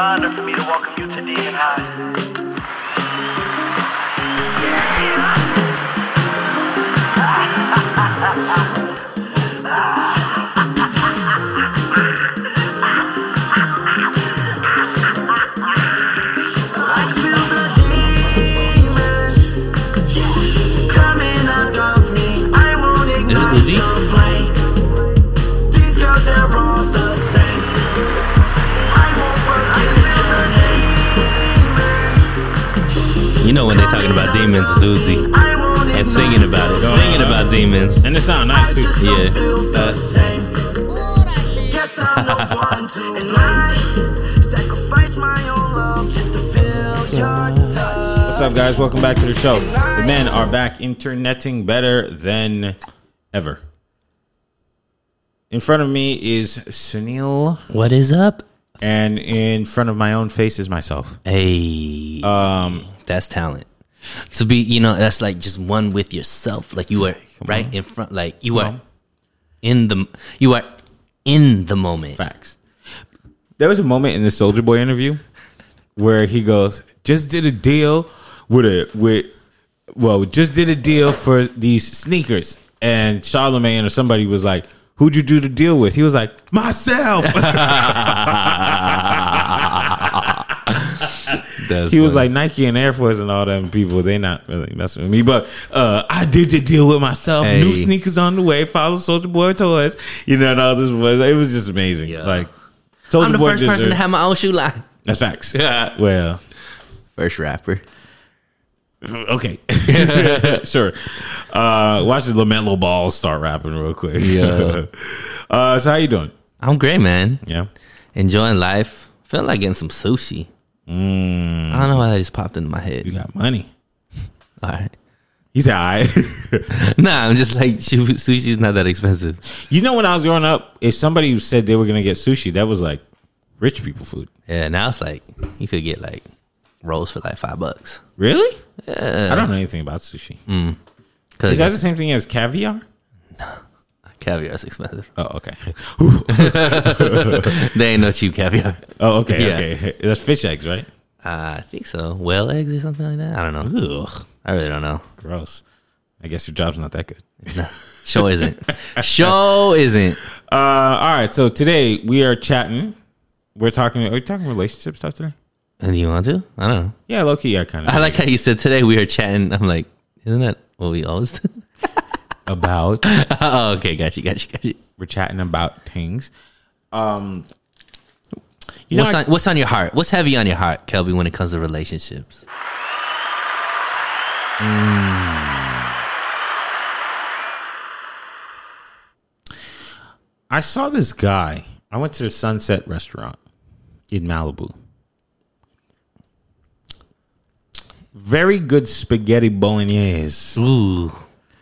honor for me to welcome you to Demon High. Demons, it's Uzi. And singing about it. Singing about demons. And it sound nice too. Yeah. feel the same. Yes, I'm the one to and sacrifice my own love just to feel. What's up, guys? Welcome back to the show. The men are back interneting better than ever. In front of me is Sunil, What is up? and in front of my own face is myself. Hey, um, that's talent. To be, you know, that's like just one with yourself. Like you are right in front. Like you are on. in the, you are in the moment. Facts. There was a moment in the Soldier Boy interview where he goes, "Just did a deal with a with, well, just did a deal for these sneakers." And Charlemagne or somebody was like, "Who'd you do the deal with?" He was like, "Myself." That's he was funny. like Nike and Air Force and all them people. They not really messing with me, but uh, I did the deal with myself. Hey. New sneakers on the way. Follow Soldier Boy toys. You know, and all this was it was just amazing. Yeah. Like Soldier I'm the Boy first just- person to have my own shoe line. That's facts. Yeah. Well, First rapper. okay, sure. Uh, watch the LaMelo Ball start rapping real quick. Yeah. uh, so how you doing? I'm great, man. Yeah. Enjoying life. Feel like getting some sushi. Mm. I don't know why that just popped into my head. You got money. All right. He said, "I." Nah, I'm just like sushi's not that expensive. you know, when I was growing up, if somebody said they were gonna get sushi, that was like rich people food. Yeah, now it's like you could get like rolls for like five bucks. Really? I don't know anything about sushi. Cause Is that the same thing as caviar? caviar is expensive. Oh, okay. They ain't no cheap caviar. Oh, okay. Yeah. Okay. That's fish eggs, right? Uh, I think so. Whale eggs or something like that. I don't know. Ugh, I really don't know. gross. I guess your job's not that good. No, show isn't. Show isn't. Uh, all right. So today we are chatting. We're talking. Are we talking relationship stuff today? And do you want to? I don't know. Yeah, low key. I kind of. I like how you said today we are chatting. I'm like, isn't that what we always do? About. oh, okay. Got you. Got you. Got you. we're chatting about things. Um, you what's know, on What's on your heart? What's heavy on your heart, Kelby, when it comes to relationships? I saw this guy. I went to the Sunset Restaurant in Malibu. Very good spaghetti bolognese. Ooh,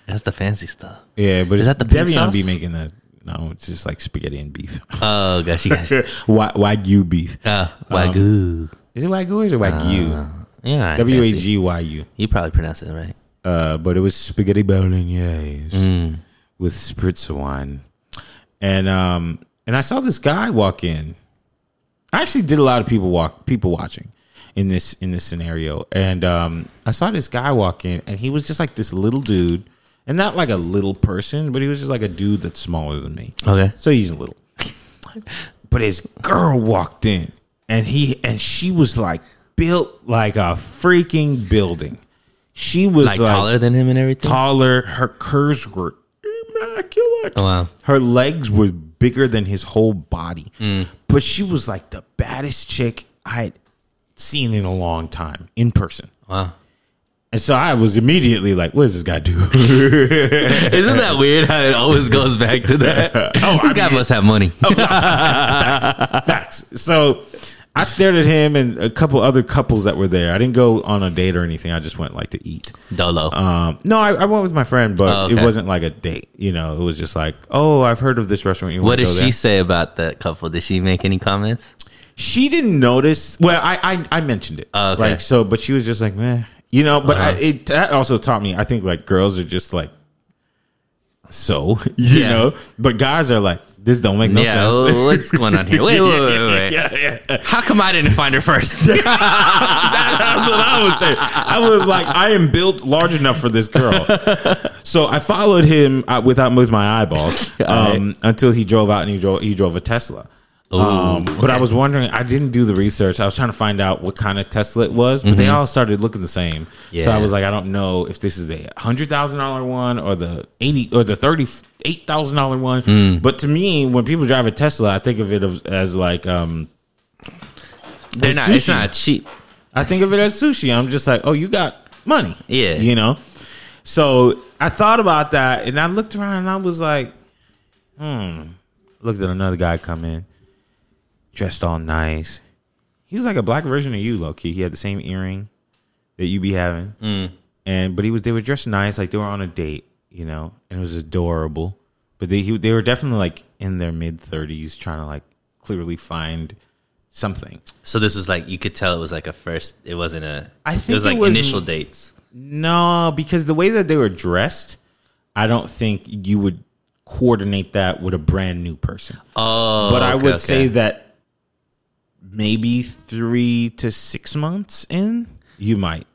that's the fancy stuff. Yeah, but Is that the Devion be making that. No, it's just like spaghetti and beef. Oh, got you. Got you. Why Wagyu beef? Uh, wagyu. Is it Wagyu or is it Wagyu? yeah, W A. G Y U. You probably pronounce it right. Uh, but it was spaghetti bolognese Mm. with spritzer wine, and um, and I saw this guy walk in. I actually did a lot of people walk people watching in this in this scenario, and um, I saw this guy walk in, and he was just like this little dude, and not like a little person, but he was just like a dude that's smaller than me. Okay. So he's a little. But his girl walked in and he and she was like built like a freaking building. She was Like, like, taller than him and everything. taller. Her curves were immaculate. Oh, wow. Her legs were bigger than his whole body. Mm. But she was like the baddest chick I had seen in a long time in person. Wow. And so I was immediately like, what does this guy do? Isn't that weird how it always goes back to that? oh, this guy must have money. Facts. facts. So I stared at him and a couple other couples that were there. I didn't go on a date or anything. I just went like to eat. Dolo. Um, no, I, I went with my friend, but Oh, okay. it wasn't like a date. You know, it was just like, oh, I've heard of this restaurant. You what did she there? say about that couple? Did she make any comments? She didn't notice. Well, I I, I mentioned it. Oh, okay. Like so, but she was just like, meh. You know, but Uh-huh. it that also taught me. I think like girls are just like so, you Yeah. know, but guys are like, this don't make no yeah, sense. what's going on here? Wait, wait, wait, wait. yeah, yeah. How come I didn't find her first? That's what I was saying. I was like, I am built large enough for this girl. So I followed him uh, without with my eyeballs um, until he drove out and he drove he drove a Tesla. Um, But I was wondering, I didn't do the research. I was trying to find out what kind of Tesla it was, but they all started looking the same. So I Mm-hmm. Was like, I don't know if this is the hundred thousand dollar one or the eighty or the thirty eight thousand dollar one. Mm. But to me, when people drive a Tesla, I think of it as, as like um, They're not. It's not cheap. I think of it as sushi. I'm just like, oh, you got money. Yeah. You know? So I thought about that and I looked around and I was like, hmm. Looked at another guy come in, dressed all nice. He was like a black version of you, low key. He had the same earring that you be having. Mm. And but he was they were dressed nice, like they were on a date, you know, and it was adorable. But they he, they were definitely like in their mid thirties, trying to like clearly find something. So this was like you could tell it was like a first. It wasn't a. I think it was it like was- initial dates. No, because the way that they were dressed, I don't think you would coordinate that with a brand new person. Oh, but I okay, would okay. say that maybe three to six months in, you might.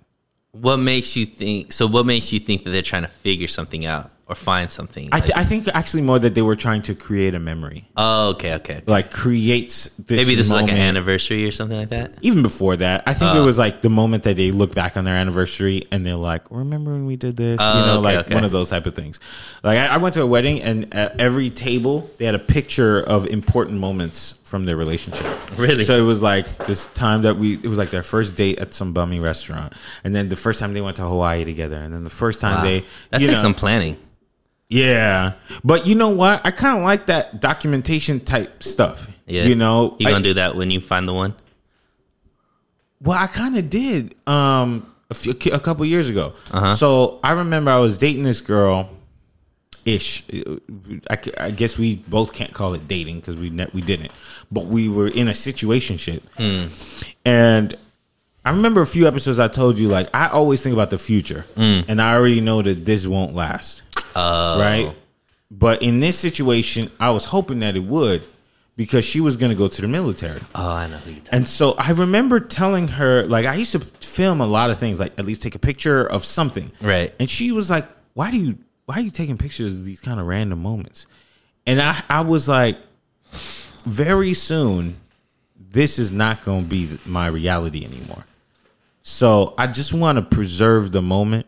What makes you think? So what makes you think that they're trying to figure something out or find something? I, Like- I think actually more that they were trying to create a memory, oh, okay, okay. okay. like creates this. Maybe this is like an anniversary or something like that. Even before that, I think Oh. it was like the moment that they look back on their anniversary and they're like, "Remember when we did this?" Oh, you know, okay, like okay. one of those type of things. Like I, I went to a wedding and at every table they had a picture of important moments from their relationship. Really? So it was like this time that we. It was like their first date at some bummy restaurant, and then the first time they went to Hawaii together, and then the first time Wow. they. that you takes know- some planning. yeah, but you know what? I kind of like that documentation type stuff. Yeah, you know, you I- gonna do that when you find the one? Well, I kind of did um a, few, a couple years ago. Uh-huh. So I remember I was dating this girl, ish. I, I guess we both can't call it dating because we ne- we didn't, but we were in a situationship, Hmm. and. I remember a few episodes I told you like I always think about the future, and I already know that this won't last. Oh, right? But in this situation, I was hoping that it would, because she was going to go to the military. Oh, I know. And so I remember telling her, like, I used to film a lot of things, like at least take a picture of something. Right. And she was like, Why do you why are you taking pictures of these kind of random moments? And I, I was like, very soon, this is not gonna be my reality anymore. So I just want to preserve the moment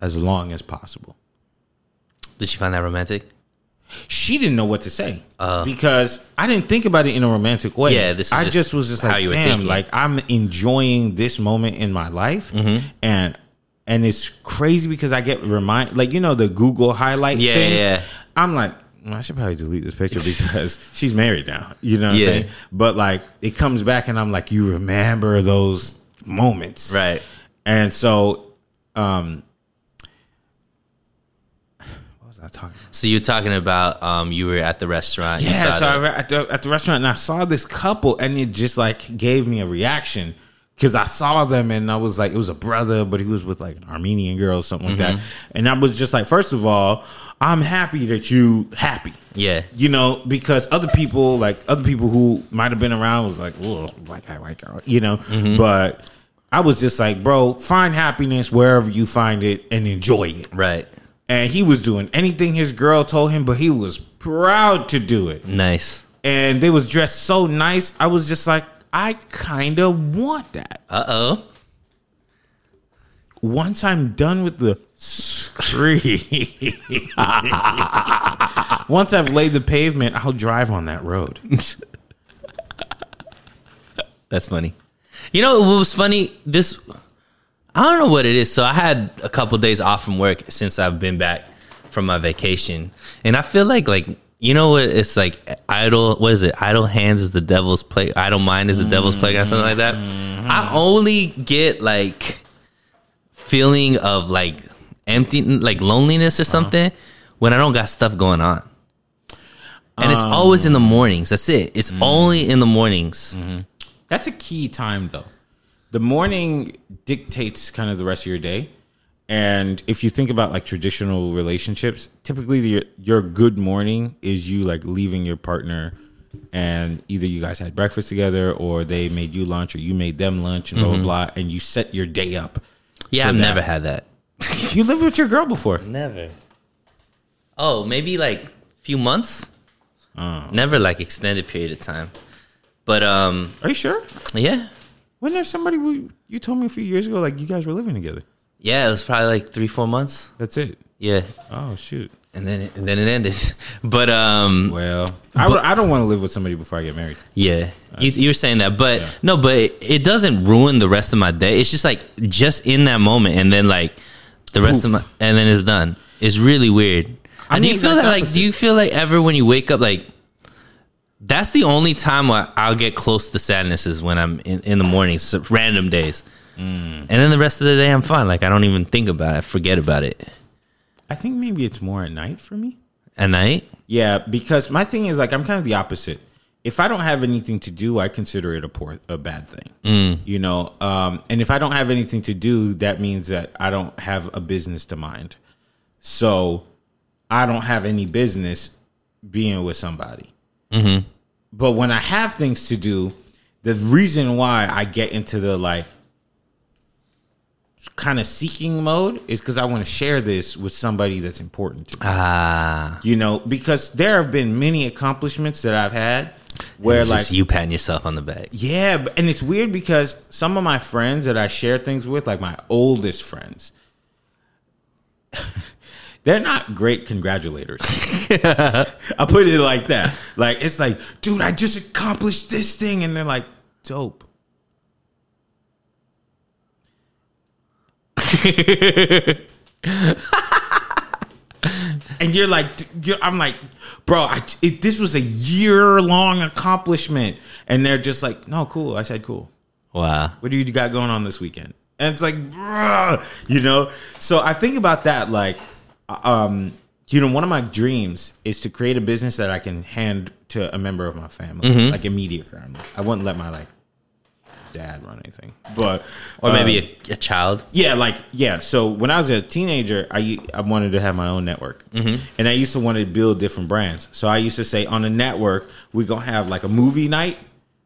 as long as possible. Did she find that romantic? she didn't know what to say because I didn't think about it in a romantic way. Uh. Yeah, this is I just just was just like, damn, like I'm enjoying this moment in my life, Mm-hmm. and and it's crazy because I get remind, like you know, the Google highlight Yeah, things. yeah. I'm like. "Mm, I should probably delete this picture because she's married now. You know what Yeah. I'm saying? But like it comes back and I'm like, you remember those moments. Right. And so um what was I talking about? So you're talking about um, you were at the restaurant. Yeah, so I at the, at the restaurant and I saw this couple and it just like gave me a reaction because I saw them and I was like, it was a brother, but he was with like an Armenian girl or something like that. Mm-hmm. And I was just like, first of all, I'm happy that you happy. yeah. You know, because other people, like other people who might have been around, was like, "Oh, white guy, white girl," you know. Mm-hmm. But I was just like, "Bro, find happiness wherever you find it and enjoy it." Right. And he was doing anything his girl told him, but he was proud to do it Nice. and they was dressed so nice. I was just like, I kind of want that. Uh oh. Once I'm done with the screen, once I've laid the pavement, I'll drive on that road. That's funny. You know what was funny? This I don't know what it is. So I had a couple days off from work since I've been back from my vacation, and I feel like like you know what it's like idle. What is it? Idle hands is the devil's play. Idle mind is the devil's playground. Something like that. Mm-hmm. I only get like feeling of like empty, like loneliness or uh-huh. something when I don't got stuff going on. And it's um, always in the mornings. That's it. It's mm-hmm. only in the mornings. Mm-hmm. That's a key time, though. The morning dictates kind of the rest of your day. And if you think about like traditional relationships, typically your your good morning is you like leaving your partner and either you guys had breakfast together or they made you lunch or you made them lunch and blah blah blah and you set your day up. Yeah, I've that. never had that. You lived with your girl before. Never. Oh, maybe like few months. Oh. Never like extended period of time. But um, Are you sure? yeah, When there's somebody who you told me a few years ago like you guys were living together. Yeah, it was probably like three, four months. That's it. Yeah, Oh shoot. and then it, and then it ended. But um, Well, I, would, I don't want to live with somebody before I get married. Yeah, you, you were saying that, but Yeah. no, but it, it doesn't ruin the rest of my day. It's just like just in that moment, and then like the rest of my, and then it's done. It's really weird. I And do you feel that? Like, opposite. do you feel like ever when you wake up, like that's the only time where I'll get close to sadness is when I'm in, in the mornings, so random days, Mm. and then the rest of the day I'm fine. Like I don't even think about it, I forget about it. I think maybe it's more at night for me. At night, Yeah, because my thing is like I'm kind of the opposite. If I don't have anything to do, I consider it a poor, a bad thing. You know, um, and if I don't have anything to do, that means that I don't have a business to mind. So I don't have any business being with somebody. But when I have things to do, the reason why I get into the like kind of seeking mode is because I want to share this with somebody that's important to me. Ah, you know because there have been many accomplishments that i've had where like you patting yourself on the back. yeah and it's weird because some of my friends that i share things with like my oldest friends they're not great congratulators. I put it like that. Like it's like dude i just accomplished this thing and they're like dope and you're like, you're, I'm like, bro, I, it, this was a year long accomplishment, and they're just like, no, cool. I said, cool. Wow. What do you got going on this weekend? And it's like, bruh, you know. So I think about that, like, um, you know, one of my dreams is to create a business that I can hand to a member of my family, like immediate family. I wouldn't let my like dad run anything, but Or um, maybe a, a child. yeah, like yeah. So when I was a teenager, I I wanted to have my own network, and I used to want to build different brands. So I used to say on the network we gonna have like a movie night,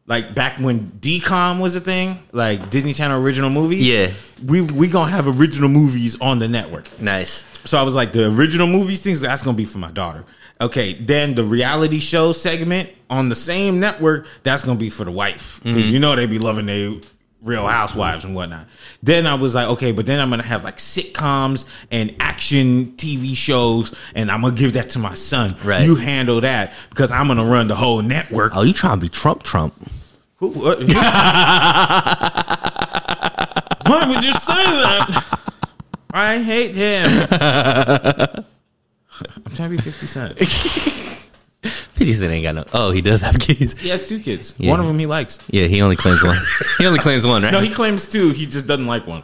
like back when DCOM was a thing, like Disney Channel original movies. Yeah. we we gonna have original movies on the network. Nice. So I was like, the original movies things that's gonna be for my daughter. Okay, then the reality show segment on the same network that's gonna be for the wife because mm-hmm. you know they be loving their Real Housewives and whatnot. Then I was like, okay, but then I'm gonna have like sitcoms and action TV shows, and I'm gonna give that to my son. Right. You handle that because I'm gonna run the whole network. Oh, you trying to be Trump? Trump? Who- what? Why would you say that? I hate him. I'm trying to be 50 Cent. Fifty Cent ain't got no. Oh, he does have kids. He has two kids. Yeah. One of them he likes. Yeah, he only claims one. he only claims one, right? No, he claims two. He just doesn't like one.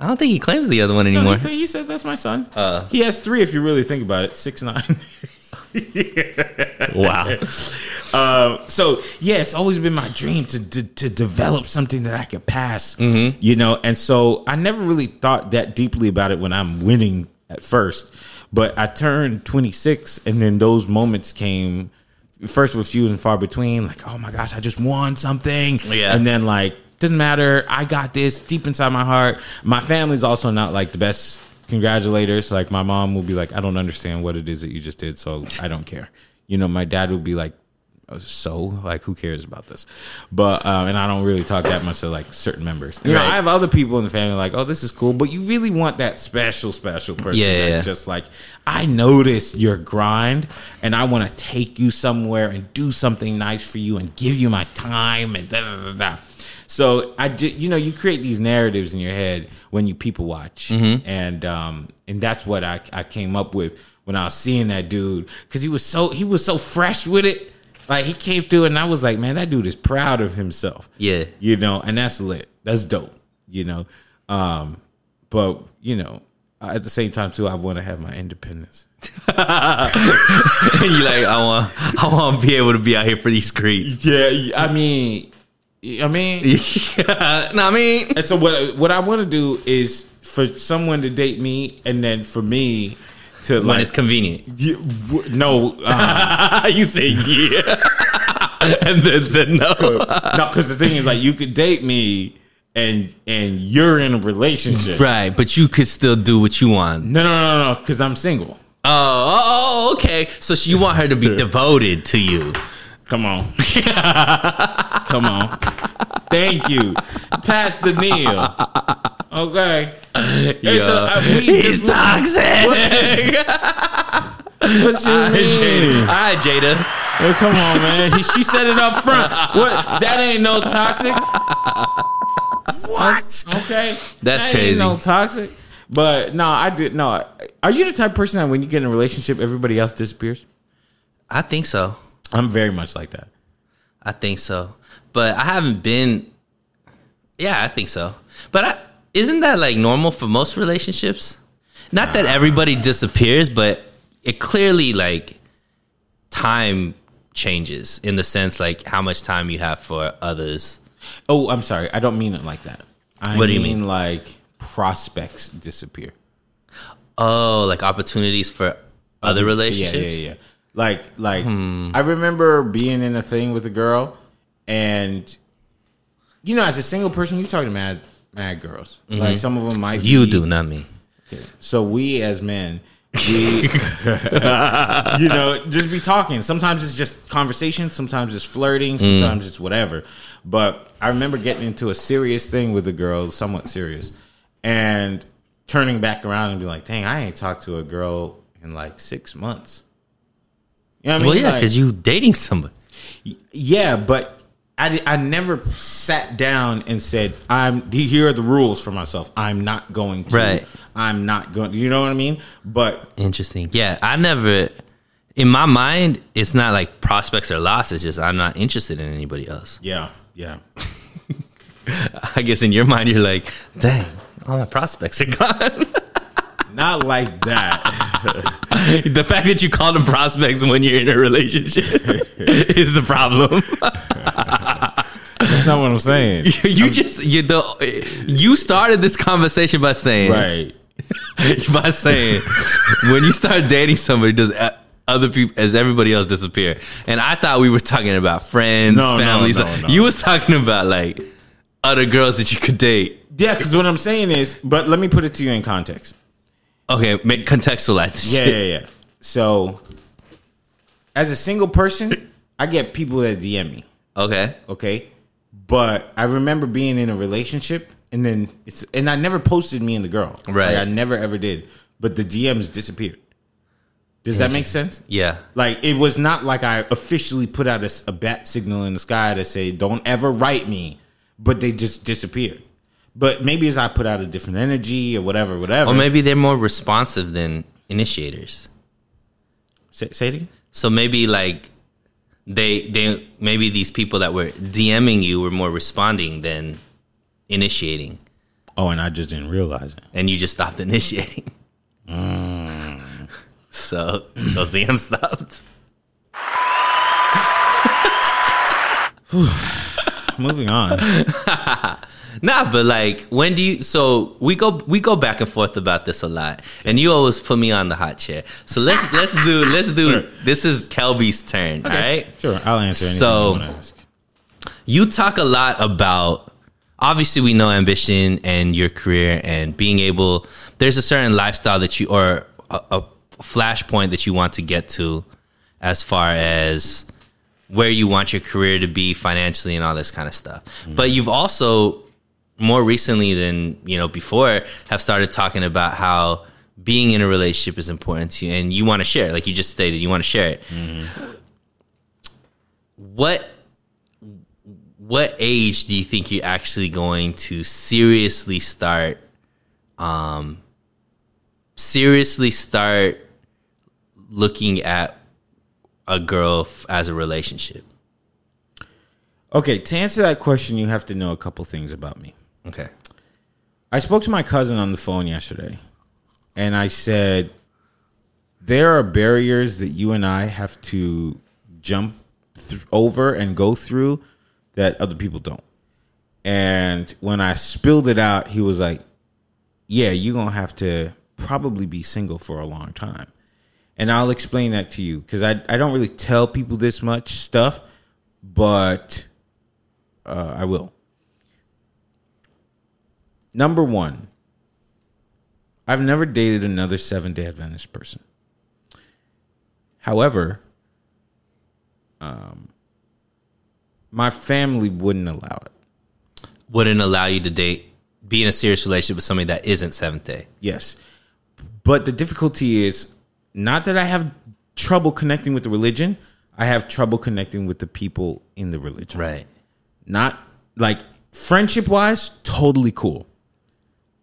I don't think he claims the other one No, anymore. he, he says that's my son. Uh. he has three if you really think about it. Six nine. wow. Uh, so yeah, it's always been my dream to, to to develop something that I could pass. Mm-hmm. You know, and so I never really thought that deeply about it when I'm winning at first. But I turned 26, and then those moments came. First were few and far between. Like, oh my gosh, I just won something. Yeah. and then like doesn't matter. I got this deep inside my heart. My family's also not like the best congratulators. Like my mom will be like, I don't understand what it is that you just did, so I don't care. You know, my dad would be like, "Oh, so like who cares about this? But um, and I don't really talk that much to like certain members. You know, I have other people in the family like, oh, this is cool, but you really want that special, special person Yeah, that's yeah. just like, I notice your grind, and I want to take you somewhere and do something nice for you and give you my time and da da da da. So I, ju- you know, you create these narratives in your head when you people watch, Mm-hmm. and um, and that's what I, I came up with when I was seeing that dude because he was so he was so fresh with it. Like he came through, and I was like, man, that dude is proud of himself. Yeah. you know, and that's lit. That's dope. You know, um, but you know, at the same time too, I want to have my independence. you like I want I want to be able to be out here for these streets. Yeah, I mean, I mean, no, I mean, And so what what I want to do is for someone to date me, and then for me to when like it's convenient. you, w- no, uh, you say yeah, and then said no. no, because the thing is like you could date me, and and you're in a relationship. Right, but you could still do what you want. No, no, no, no, because I'm single. Oh, oh, oh, okay. So she, you want her to be devoted to you. Come on. Come on. Thank you. Pastor Neil. Okay. I mean, He's just- toxic. What you mean? All right, Jada. Oh, come on, man. He, she said it up front. What? That ain't no toxic. What? Oh, okay. That's That ain't crazy. no toxic. But no, I did no. Are you the type of person that when you get in a relationship, everybody else disappears? I think so. I'm very much like that. I think so. But I haven't been. Yeah, I think so. But I, isn't that like normal for most relationships? Not that everybody disappears, but it clearly like time changes in the sense like how much time you have for others. Oh, I'm sorry. I don't mean it like that. I What do you mean, mean? like prospects disappear. Oh, like opportunities for other relationships. Yeah, yeah, yeah. Like, like hmm. I remember being in a thing with a girl, and you know, as a single person, you're talking to mad, mad girls. Mm-hmm. Like some of them might. You be, do, not me. Okay. So we as men, we, you know, just be talking. Sometimes it's just conversation. Sometimes it's flirting. Mm. Sometimes it's whatever. But I remember getting into a serious thing with a girl, somewhat serious, and turning back around and be like, "Dang, I ain't talked to a girl in like six months." You know what I mean? Well, yeah, Like- because you dating somebody. yeah, but I, I never sat down and said, "I'm here are the rules for myself. I'm not going to. Right. I'm not going. You know what I mean? But Interesting. Yeah, I never. In my mind, it's not like prospects are lost. It's just I'm not interested in anybody else. yeah, yeah. I guess in your mind, you're like, dang, all my prospects are gone. Not like that. the fact that you call them prospects when you're in a relationship is the problem. Not what I'm saying. you just you the you started this conversation by saying right. by saying when you start dating somebody, does other people as everybody else disappear? And I thought we were talking about friends, no, families. no, no. You was talking about like other girls that you could date. Yeah, because what I'm saying is, but let me put it to you in context. Okay, make contextualize this Yeah, shit. yeah, yeah. So, as a single person, I get people that DM me. Okay. okay but i remember being in a relationship and then it's and i never posted me and the girl. Right. Like, i never ever did. But the dms disappeared. Does that make sense? Yeah. like it was not like i officially put out a bat signal in the sky to say don't ever write me. But they just disappeared. But maybe as i put out a different energy or whatever whatever. Or maybe they're more responsive than initiators. say, say it again? So maybe like they they maybe these people that were DMing you were more responding than initiating, oh and i just didn't realize it and you just stopped initiating. Mm. So those DMs stopped. moving on Nah, but like when do you? So we go we go back and forth about this a lot, and you always put me on the hot chair. So let's let's do let's do. Sure. This is Kelby's turn. All right. sure i'll answer anything So- you ask you talk a lot about obviously we know ambition and your career and being able there's a certain lifestyle that you or a, a flashpoint that you want to get to as far as where you want your career to be financially and all this kind of stuff. But you've also more recently than you know before have started talking about how being in a relationship is important to you and you want to share it like you just stated you want to share it. What what age do you think you're actually going to seriously start um seriously start looking at a girl f- as a relationship Okay, to answer that question, you have to know a couple things about me. okay I spoke to my cousin on the phone yesterday, and I said, There are barriers that you and I have to jump th- over and go through that other people don't. And when I spilled it out, he was like, yeah, you're gonna have to probably be single for a long time. And I'll explain that to you because I, I don't really tell people this much stuff, but uh, I will. Number one, I've never dated another Seventh day Adventist person. However, um, my family wouldn't allow it. Wouldn't allow you to date, be in a serious relationship with somebody that isn't Seventh Day. Yes. But the difficulty is not that I have trouble connecting with the religion, I have trouble connecting with the people in the religion. Right. Not like friendship wise, totally cool.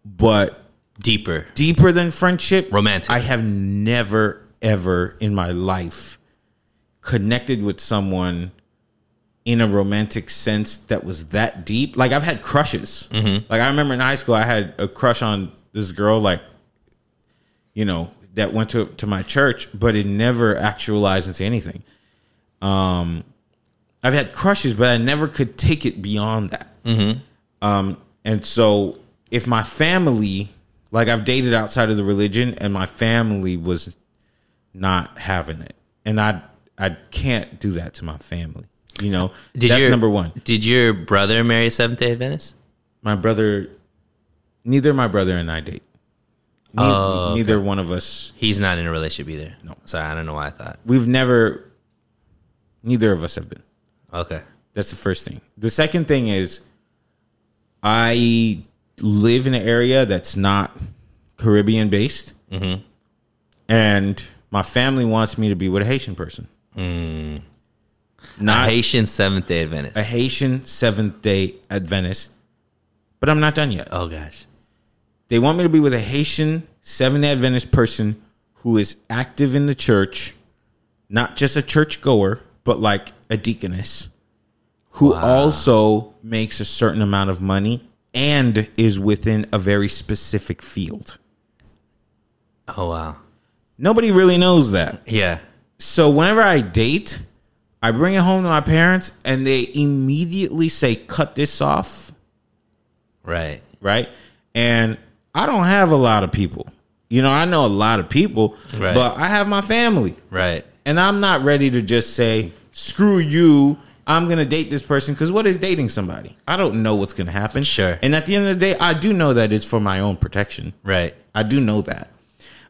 But Deeper. deeper than friendship, Romantic. I have never ever in my life connected with someone in a romantic sense that was that deep. Like I've had crushes. Mm-hmm. Like I remember in high school, I had a crush on this girl. Like you know that went to to my church, but it never actualized into anything. Um, I've had crushes, but I never could take it beyond that. Um, and so if my family, like I've dated outside of the religion, and my family was not having it, and I I can't do that to my family. You know, Did that's your, number one. Did your brother marry Seventh Day Adventist? My brother, neither my brother and I date. Ne- Oh, okay. Neither one of us. He's not in a relationship either. No. Sorry, I don't know why I thought. We've never. Neither of us have been. Okay. That's the first thing. The second thing is, I live in an area that's not Caribbean based, mm-hmm. and my family wants me to be with a Haitian person. Mm. A Not Haitian Seventh Day Adventist. a Haitian Seventh Day Adventist, but I'm not done yet. oh gosh. They want me to be with a Haitian Seventh Adventist person who is active in the church, not just a church goer, but like a deaconess, who also makes a certain amount of money and is within a very specific field. Oh wow. Nobody really knows that. Yeah. So whenever I date, I bring it home to my parents and they immediately say, cut this off. Right. right? And I don't have a lot of people. You know, I know a lot of people, Right. but I have my family. Right. And I'm not ready to just say, screw you. I'm going to date this person because what is dating somebody? I don't know what's going to happen. Sure. And at the end of the day, I do know that it's for my own protection. Right. I do know that.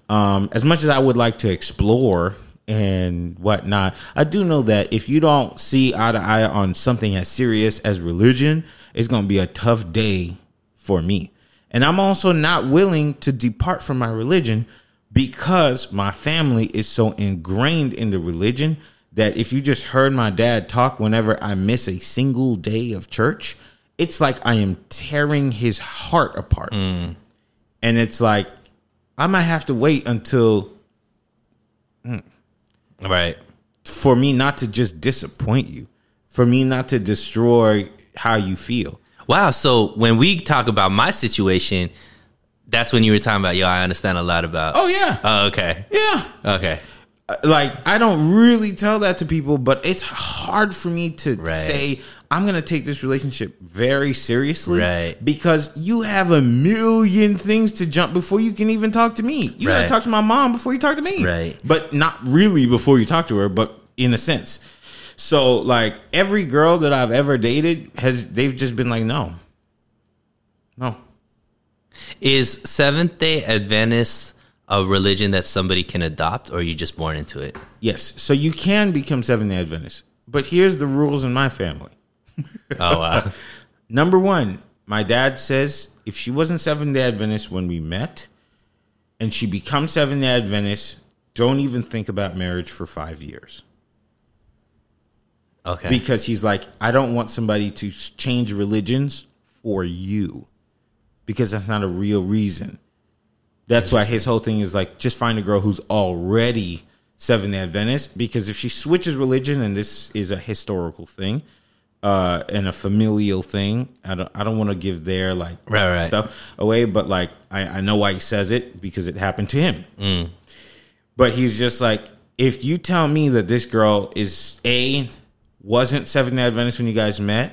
Um, as much as I would like to explore and whatnot, I do know that if you don't see eye to eye on something as serious as religion, it's going to be a tough day for me. And I'm also not willing to depart from my religion because my family is so ingrained in the religion that if you just heard my dad talk whenever I miss a single day of church, it's like I am tearing his heart apart. And it's like, I might have to wait until hmm, Right. for me not to just disappoint you, for me not to destroy how you feel. Wow. So when we talk about my situation, that's when you were talking about, yo, I understand a lot about. Oh yeah, Oh, okay. yeah. Okay. Uh, Like I don't really tell that to people, but it's hard for me to Right. say I'm going to take this relationship very seriously, Right. Because you have a million things to jump before you can even talk to me. You got to talk to my mom before you talk to me, Right. But not really before you talk to her, but in a sense. So like every girl that I've ever dated has they've just been like no, no. Is Seventh day Adventist a religion that somebody can adopt or are you just born into it? Yes, so you can become Seventh Day Adventist, but here's the rules in my family. Oh, wow. Number one, my dad says if she wasn't Seventh Day Adventist when we met, and she becomes Seventh Day Adventist, don't even think about marriage for five years Okay. because he's like, I don't want somebody to change religions for you because that's not a real reason. That's why his whole thing is like, just find a girl who's already Seventh Adventist because if she switches religion, and this is a historical thing, uh, and a familial thing, I don't, I don't want to give their like Right, right. stuff away, but like I, I know why he says it because it happened to him. But he's just like, if you tell me that this girl is a wasn't Seventh Day Adventist when you guys met,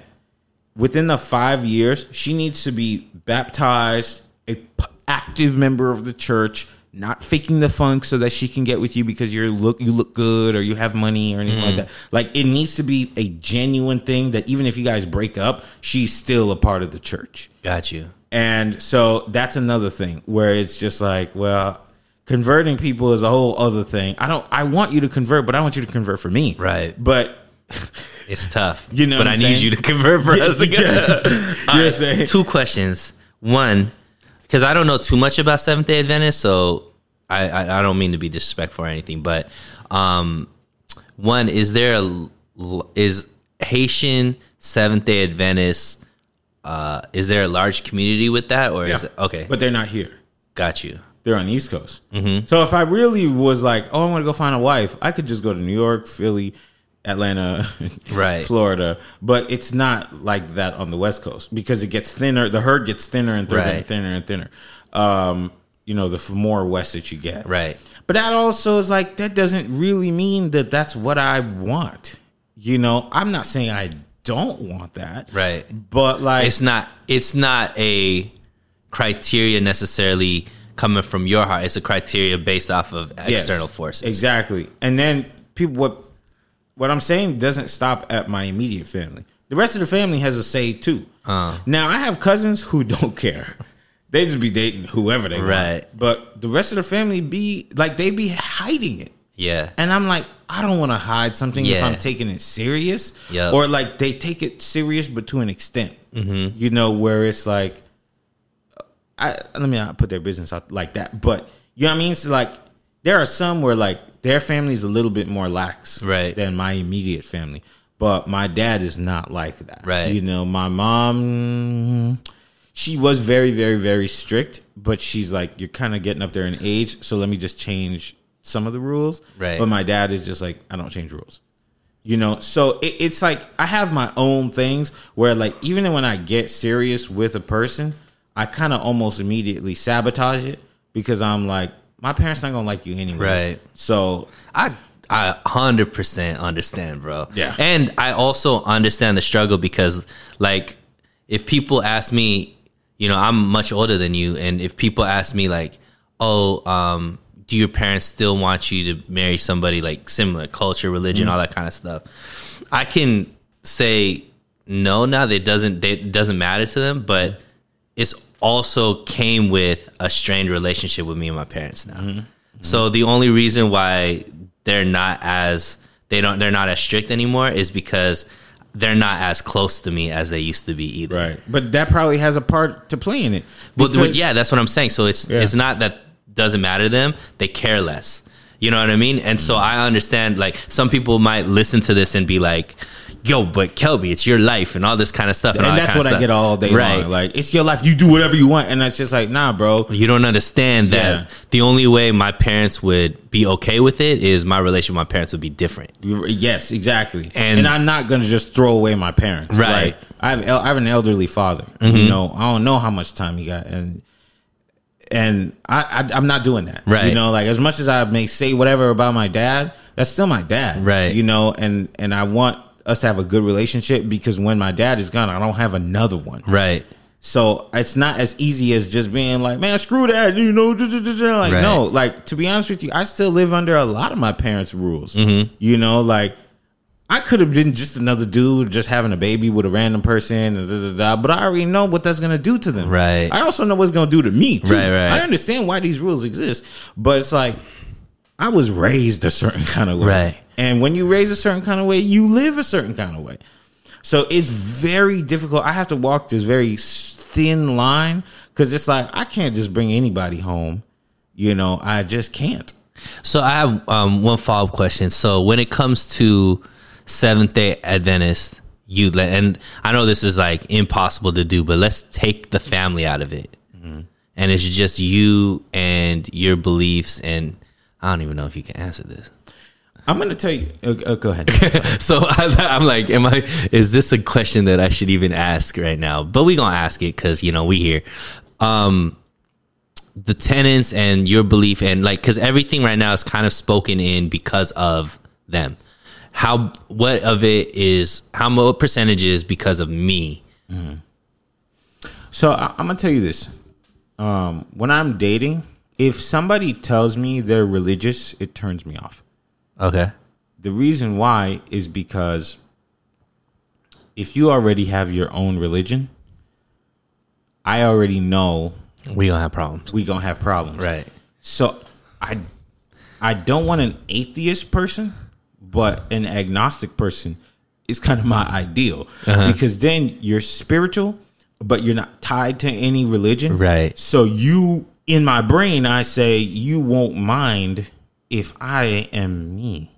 within the five years, she needs to be baptized, a p- active member of the church, not faking the funk so that she can get with you because you look you look good or you have money or anything like mm-hmm. that. Like it needs to be a genuine thing that even if you guys break up, she's still a part of the church. Got you. And so that's another thing where it's just like, well, converting people is a whole other thing. I don't I want you to convert, but I want you to convert for me. Right. But It's tough. You know but I I'm need you to convert for us to get you know what I'm saying? Two questions. One, because I don't know too much about Seventh Day Adventists, so I, I I don't mean to be disrespectful or anything, but um, one is there a is Haitian Seventh Day Adventists? Uh, is there a large community with that, or is it okay? But they're not here. got you. They're on the East Coast. So if I really was like, oh, I want to go find a wife, I could just go to New York, Philly, Atlanta, Right. Florida. But it's not like that on the West Coast because it gets thinner. The herd gets thinner and thinner and thinner and thinner. Um, you know, the more west that you get. Right. But that also is like that doesn't really mean that that's what I want. You know, I'm not saying I don't want that. Right. But like It's not. It's not a criteria necessarily coming from your heart. It's a criteria based off of Yes, external forces. Exactly. And then people what what I'm saying doesn't stop at my immediate family. The rest of the family has a say too. Uh. now I have cousins who don't care. They just be dating whoever they Right. want. But the rest of the family be like they be hiding it. Yeah. And I'm like, I don't want to hide something if I'm taking it serious. Yep. Or like they take it serious, but to an extent. Mm-hmm. You know, where it's like, I let me not put their business out like that, but you know what I mean. It's like there are some where like their family is a little bit more lax, Right. than my immediate family. But my dad is not like that, Right. You know, my mom, she was very, very, very strict, but she's like, you're kind of getting up there in age, so let me just change some of the rules. Right. But my dad is just like, I don't change rules. You know, so it, it's like I have my own things where, like, even when I get serious with a person, I kind of almost immediately sabotage it because I'm like, my parents not gonna like you anyway. Right. So I I hundred percent understand, bro. Yeah. and I also understand the struggle because, like, if people ask me, you know, I'm much older than you, and if people ask me, like, oh, um, do your parents still want you to marry somebody like similar culture, religion, all that kind of stuff? I can say no now. That doesn't it doesn't matter to them, but it's also came with a strained relationship with me and my parents now. So the only reason why they're not as they don't they're not as strict anymore is because they're not as close to me as they used to be either. right, but that probably has a part to play in it. But Because- yeah, that's what I'm saying. So it's Yeah. it's not that doesn't matter to them; they care less. You know what I mean? And Mm-hmm. so I understand. Like some people might listen to this and be like, "Yo, but Kelby, it's your life and all this kind of stuff." all and that's what I get all day right. long. Like it's your life, you do whatever you want, and it's just like, nah, bro. You don't understand that Yeah. the only way my parents would be okay with it is my relationship with my parents would be different. Yes, exactly. And- And, I'm not gonna just throw away my parents. Right. Mm-hmm. Like, I have I have an elderly father. You know, I don't know how much time he got, and and I, I I'm not doing that. Right. You know, like as much as I may say whatever about my dad, that's still my dad. Right. You know, and and I want us to have a good relationship because when my dad is gone, I don't have another one. Right. So it's not as easy as just being like, man, screw that, you know. Like, Right. no, like to be honest with you, I still live under a lot of my parents' rules. Mm-hmm. You know, like I could have been just another dude just having a baby with a random person, and da, da, da, but I already know what that's gonna do to them. Right. I also know what's gonna do to me too. Right, right. I understand why these rules exist, but it's like I was raised a certain kind of way. Right. And when you raise a certain kind of way, you live a certain kind of way. So it's very difficult. I have to walk this very thin line because it's like I can't just bring anybody home. You know, I just can't. So I have um, one follow up question. So when it comes to Seventh Day Adventist youth, and I know this is like impossible to do, but let's take the family out of it, and it's just you and your beliefs. And I don't even know if you can answer this. I'm gonna tell you. Uh, uh, go ahead. So I, I'm like, am I? Is this a question that I should even ask right now? But we gonna ask it because you know we here. Um, the tenants and your belief and like because everything right now is kind of spoken in because of them. How what of it is how what percentage is because of me? So I, I'm gonna tell you this. um, when I'm dating, if somebody tells me they're religious, it turns me off. Okay. The reason why is because if you already have your own religion, I already know We gonna have problems. we gonna have problems. Right. So I I don't want an atheist person, but an agnostic person is kind of my ideal Uh-huh. because then you're spiritual, but you're not tied to any religion. Right. So you in my brain, I say you won't mind if I am me.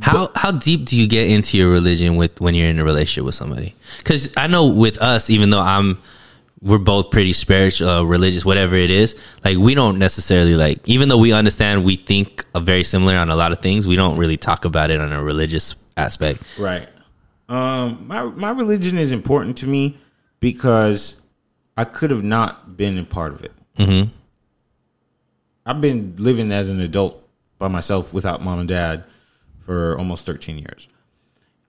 How how deep do you get into your religion with when you're in a relationship with somebody? Because I know with us, even though I'm, we're both pretty spiritual, uh, religious, whatever it is. Like we don't necessarily like, even though we understand, we think very similar on a lot of things. We don't really talk about it on a religious aspect. Right. Um, my my religion is important to me because I could have not been a part of it. Mm-hmm. I've been living as an adult by myself without mom and dad for almost 13 years.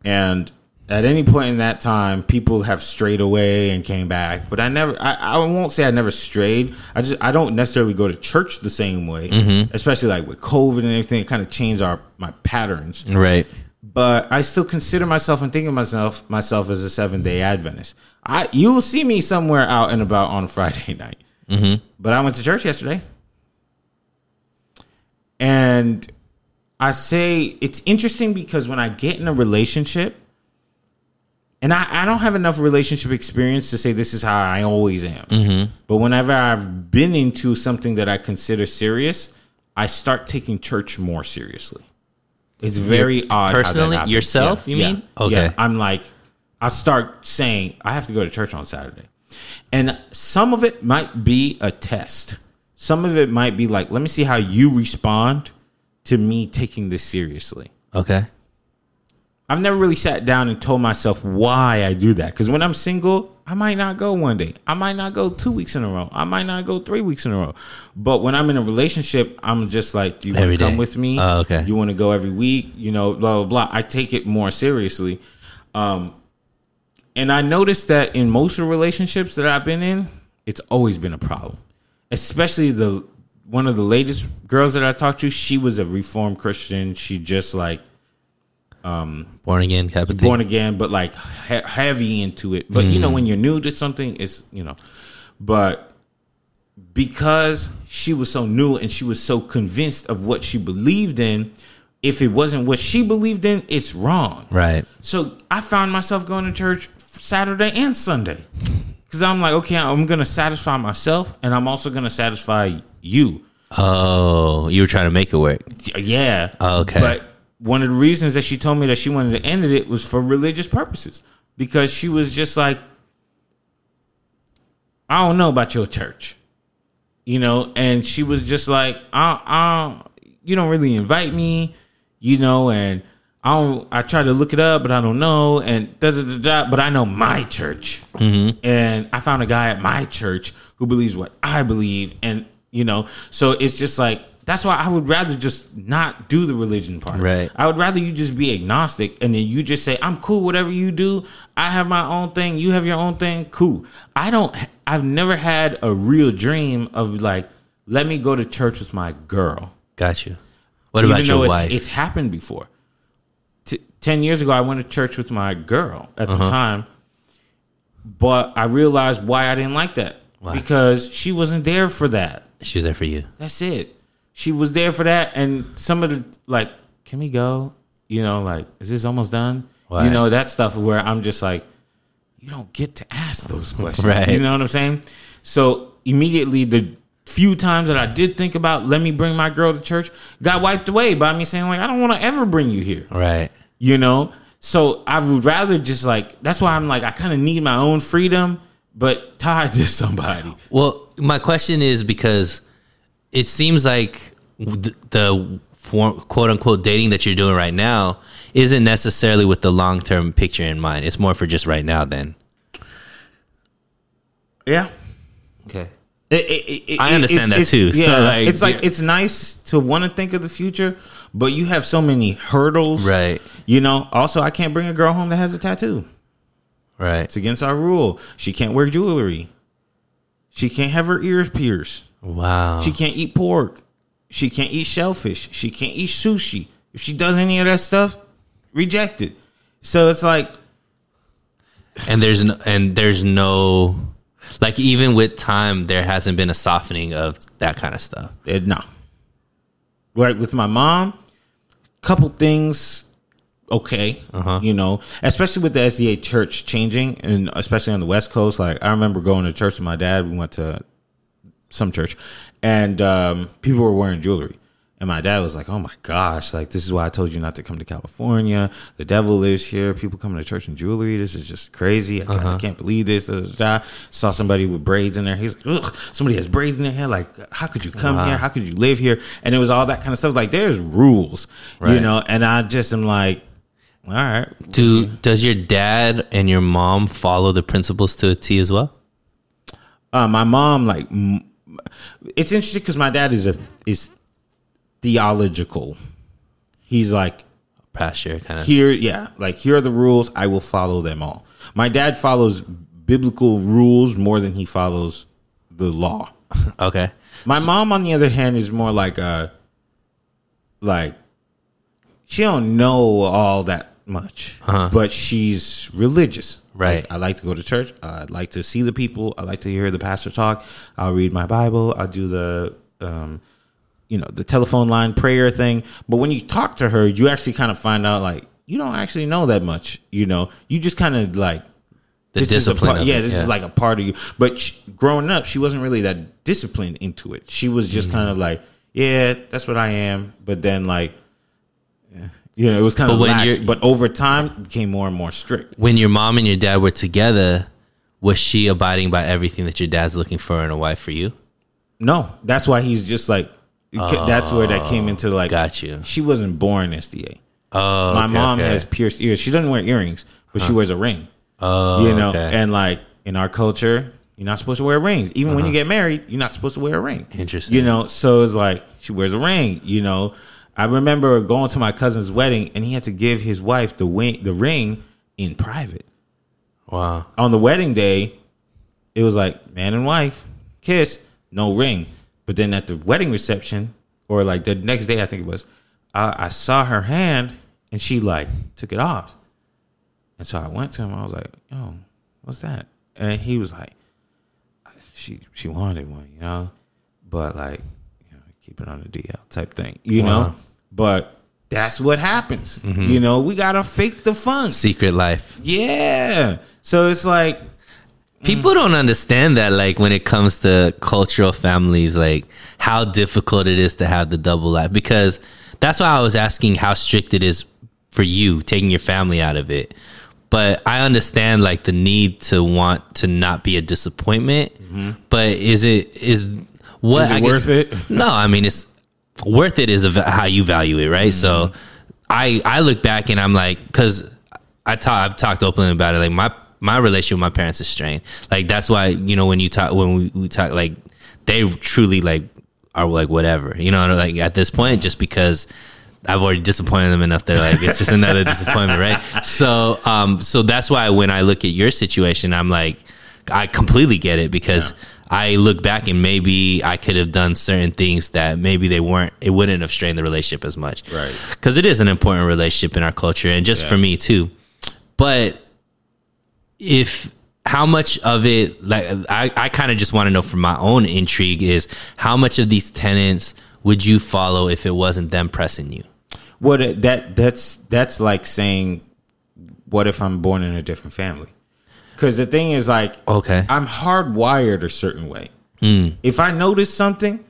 And at any point in that time, people have strayed away and came back. But I never, I, I won't say I never strayed. I just, I don't necessarily go to church the same way, especially like with COVID and everything. It kind of changed our, my patterns Right. But I still consider myself and think of myself myself as a seven day Adventist. I you'll see me somewhere out and about on Friday night. Mm-hmm. But I went to church yesterday, and I say it's interesting because when I get in a relationship, and I, I don't have enough relationship experience to say this is how I always am. But whenever I've been into something that I consider serious, I start taking church more seriously. It's very odd. how that personally? Yourself, you mean? Okay. Yeah. I'm like, I start saying I have to go to church on Saturday, and some of it might be a test. Some of it might be like, let me see how you respond to me taking this seriously. Okay. I've never really sat down and told myself why I do that. Because when I'm single, I might not go one day. I might not go two weeks in a row. I might not go three weeks in a row. But when I'm in a relationship, I'm just like, do you want to come with me? Oh, okay. You want to go every week? You know, blah, blah, blah. I take it more seriously. Um, and I noticed that in most of the relationships that I've been in, it's always been a problem. Especially the one of the latest girls that I talked to, she was a reformed Christian. She just like Um, born again, type of born again, but like he- heavy into it. But you know, mm-hmm. when you're new to something, it's you know, but because she was so new and she was so convinced of what she believed in, if it wasn't what she believed in, it's wrong. Right. So I found myself going to church Saturday and Sunday because I'm like, okay, I'm gonna satisfy myself, and I'm also gonna satisfy you. Oh, you were trying to make it work. Yeah. Oh, okay. But one of the reasons that she told me that she wanted to end it was for religious purposes because she was just like, I don't know about your church, you know, and she was just like, I, I, you don't really invite me, you know, and I don't. I try to look it up, but I don't know, and da da da da. But I know my church, mm-hmm. and I found a guy at my church who believes what I believe, and you know, so it's just like that's why I would rather just not do the religion part. Right. I would rather you just be agnostic, and then you just say, "I'm cool, whatever you do. I have my own thing. You have your own thing. Cool." I don't. I've never had a real dream of like, let me go to church with my girl. Got you. What about though your it's, wife? It's happened before. T- Ten years ago, I went to church with my girl at Uh-huh. the time, but I realized why I didn't like that Why? because she wasn't there for that. she was there for you. That's it. She was there for that, and some of the like, can we go? You know, like, is this almost done? You know, that stuff where I'm just like, you don't get to ask those questions. Right. You know what I'm saying? So immediately, the few times that I did think about let me bring my girl to church got wiped away by me saying like, I don't want to ever bring you here Right. you know so i would rather just like that's why i'm like i kind of need my own freedom but tied to somebody Well, my question is because it seems like the, the form, quote unquote dating that you're doing right now isn't necessarily with the long term picture in mind. It's more for just right now. Then. yeah Okay. It- it- it- I understand it's- that too. it's- So, Yeah, like, it's like yeah. it's nice to want to think of the future, but you have so many hurdles, Right. You know. Also, I can't bring a girl home that has a tattoo. Right. It's against our rule. She can't wear jewelry. She can't have her ears pierced. Wow. She can't eat pork. She can't eat shellfish. She can't eat sushi. If she does any of that stuff, rejected. So it's like and there's no, and there's no like even with time there hasn't been a softening of that kind of stuff. eh, no. Right with my mom, couple things okay, you know, especially with the SDA church changing, and especially on the West Coast. Like I remember going to church with my dad. We went to some church, and um, people were wearing jewelry. And my dad was like, "Oh my gosh! Like this is why I told you not to come to California. The devil lives here. People coming to church in jewelry. This is just crazy. I, can't- I can't believe this." Da, da, da. Saw somebody with braids in there. He's like, "Ugh! Somebody has braids in their hair. Like, how could you come here? How could you live here?" And it was all that kind of stuff. Like, there's rules, you know. And I just am like, "All right, Do does your dad and your mom follow the principles to a T as well? uh, my mom like m- it's interesting because my dad is a is theological he's like Pastor kind of. here yeah like here are the rules i will follow them all my dad follows biblical rules more than he follows the law Okay. my mom on the other hand is more like a like she don't know all that much uh-huh. but she's religious Right. Like, i like to go to church i like to see the people i like to hear the pastor talk i'll read my bible i'll do the um you know the telephone line prayer thing but when you talk to her you actually kind of find out like you don't actually know that much you know you just kind of like The this is a discipline. part, yeah, this is like a part of you. But sh growing up, she wasn't really that disciplined into it. She was just mm-hmm. kind of like, yeah, that's what I am. But then like, yeah, you know, it was kind But of when lax. But over time, it became more and more strict. when your mom and your dad were together. Was she abiding by everything that your dad's looking for in a wife for you? No, that's why he's just like. that's where that came into like. Got you. She wasn't born SDA. Oh, My okay, mom okay. has pierced ears. She doesn't wear earrings, but she wears a ring. Oh, you know, okay. and like in our culture, you're not supposed to wear rings. Even when you get married, you're not supposed to wear a ring. Uh-huh. Interesting. You know, so it's like she wears a ring. You know, I remember going to my cousin's wedding, and he had to give his wife the wing, the ring in private. wow. On the wedding day, it was like man and wife kiss, no ring. But then at the wedding reception, or like the next day, I think it was, I, I saw her hand, and she like took it off. And so I went to him. I was like, "Yo, what's that?" And he was like, "She she wanted one, you know, but like, keep it on the DL type thing, you Wow. know." But that's what happens. Mm-hmm. You know, we gotta fake the fun. Secret life. Yeah. So it's like, People mm. don't understand that, like when it comes to cultural families, like how difficult it is to have the double life. Because that's why I was asking how strict it is for you taking your family out of it. But I understand like the need to want to not be a disappointment. Mm-hmm. But is it is what. It I worth it? No, I mean it's worth it is how you value it, right? So Mm-hmm. I I look back and I'm like, because I talk I've talked openly about it. Like my my relationship with my parents is strained. Like that's why you know when you talk when we, we talk like they truly like are like whatever you know like at this point just because I've already disappointed them enough. They're like it's just another disappointment, right? So um so that's why when I look at your situation, I'm like I completely get it because. I look back and maybe I could have done certain things that maybe they weren't, it wouldn't have strained the relationship as much. Right. Because it is an important relationship in our culture and just for me too. But if, how much of it, like, I, I kind of just want to know from my own intrigue is how much of these tenants would you follow if it wasn't them pressing you? what that that's that's like saying, what if I'm born in a different family? Because the thing is, like, Okay. I'm hardwired a certain way. Mm. If I notice something,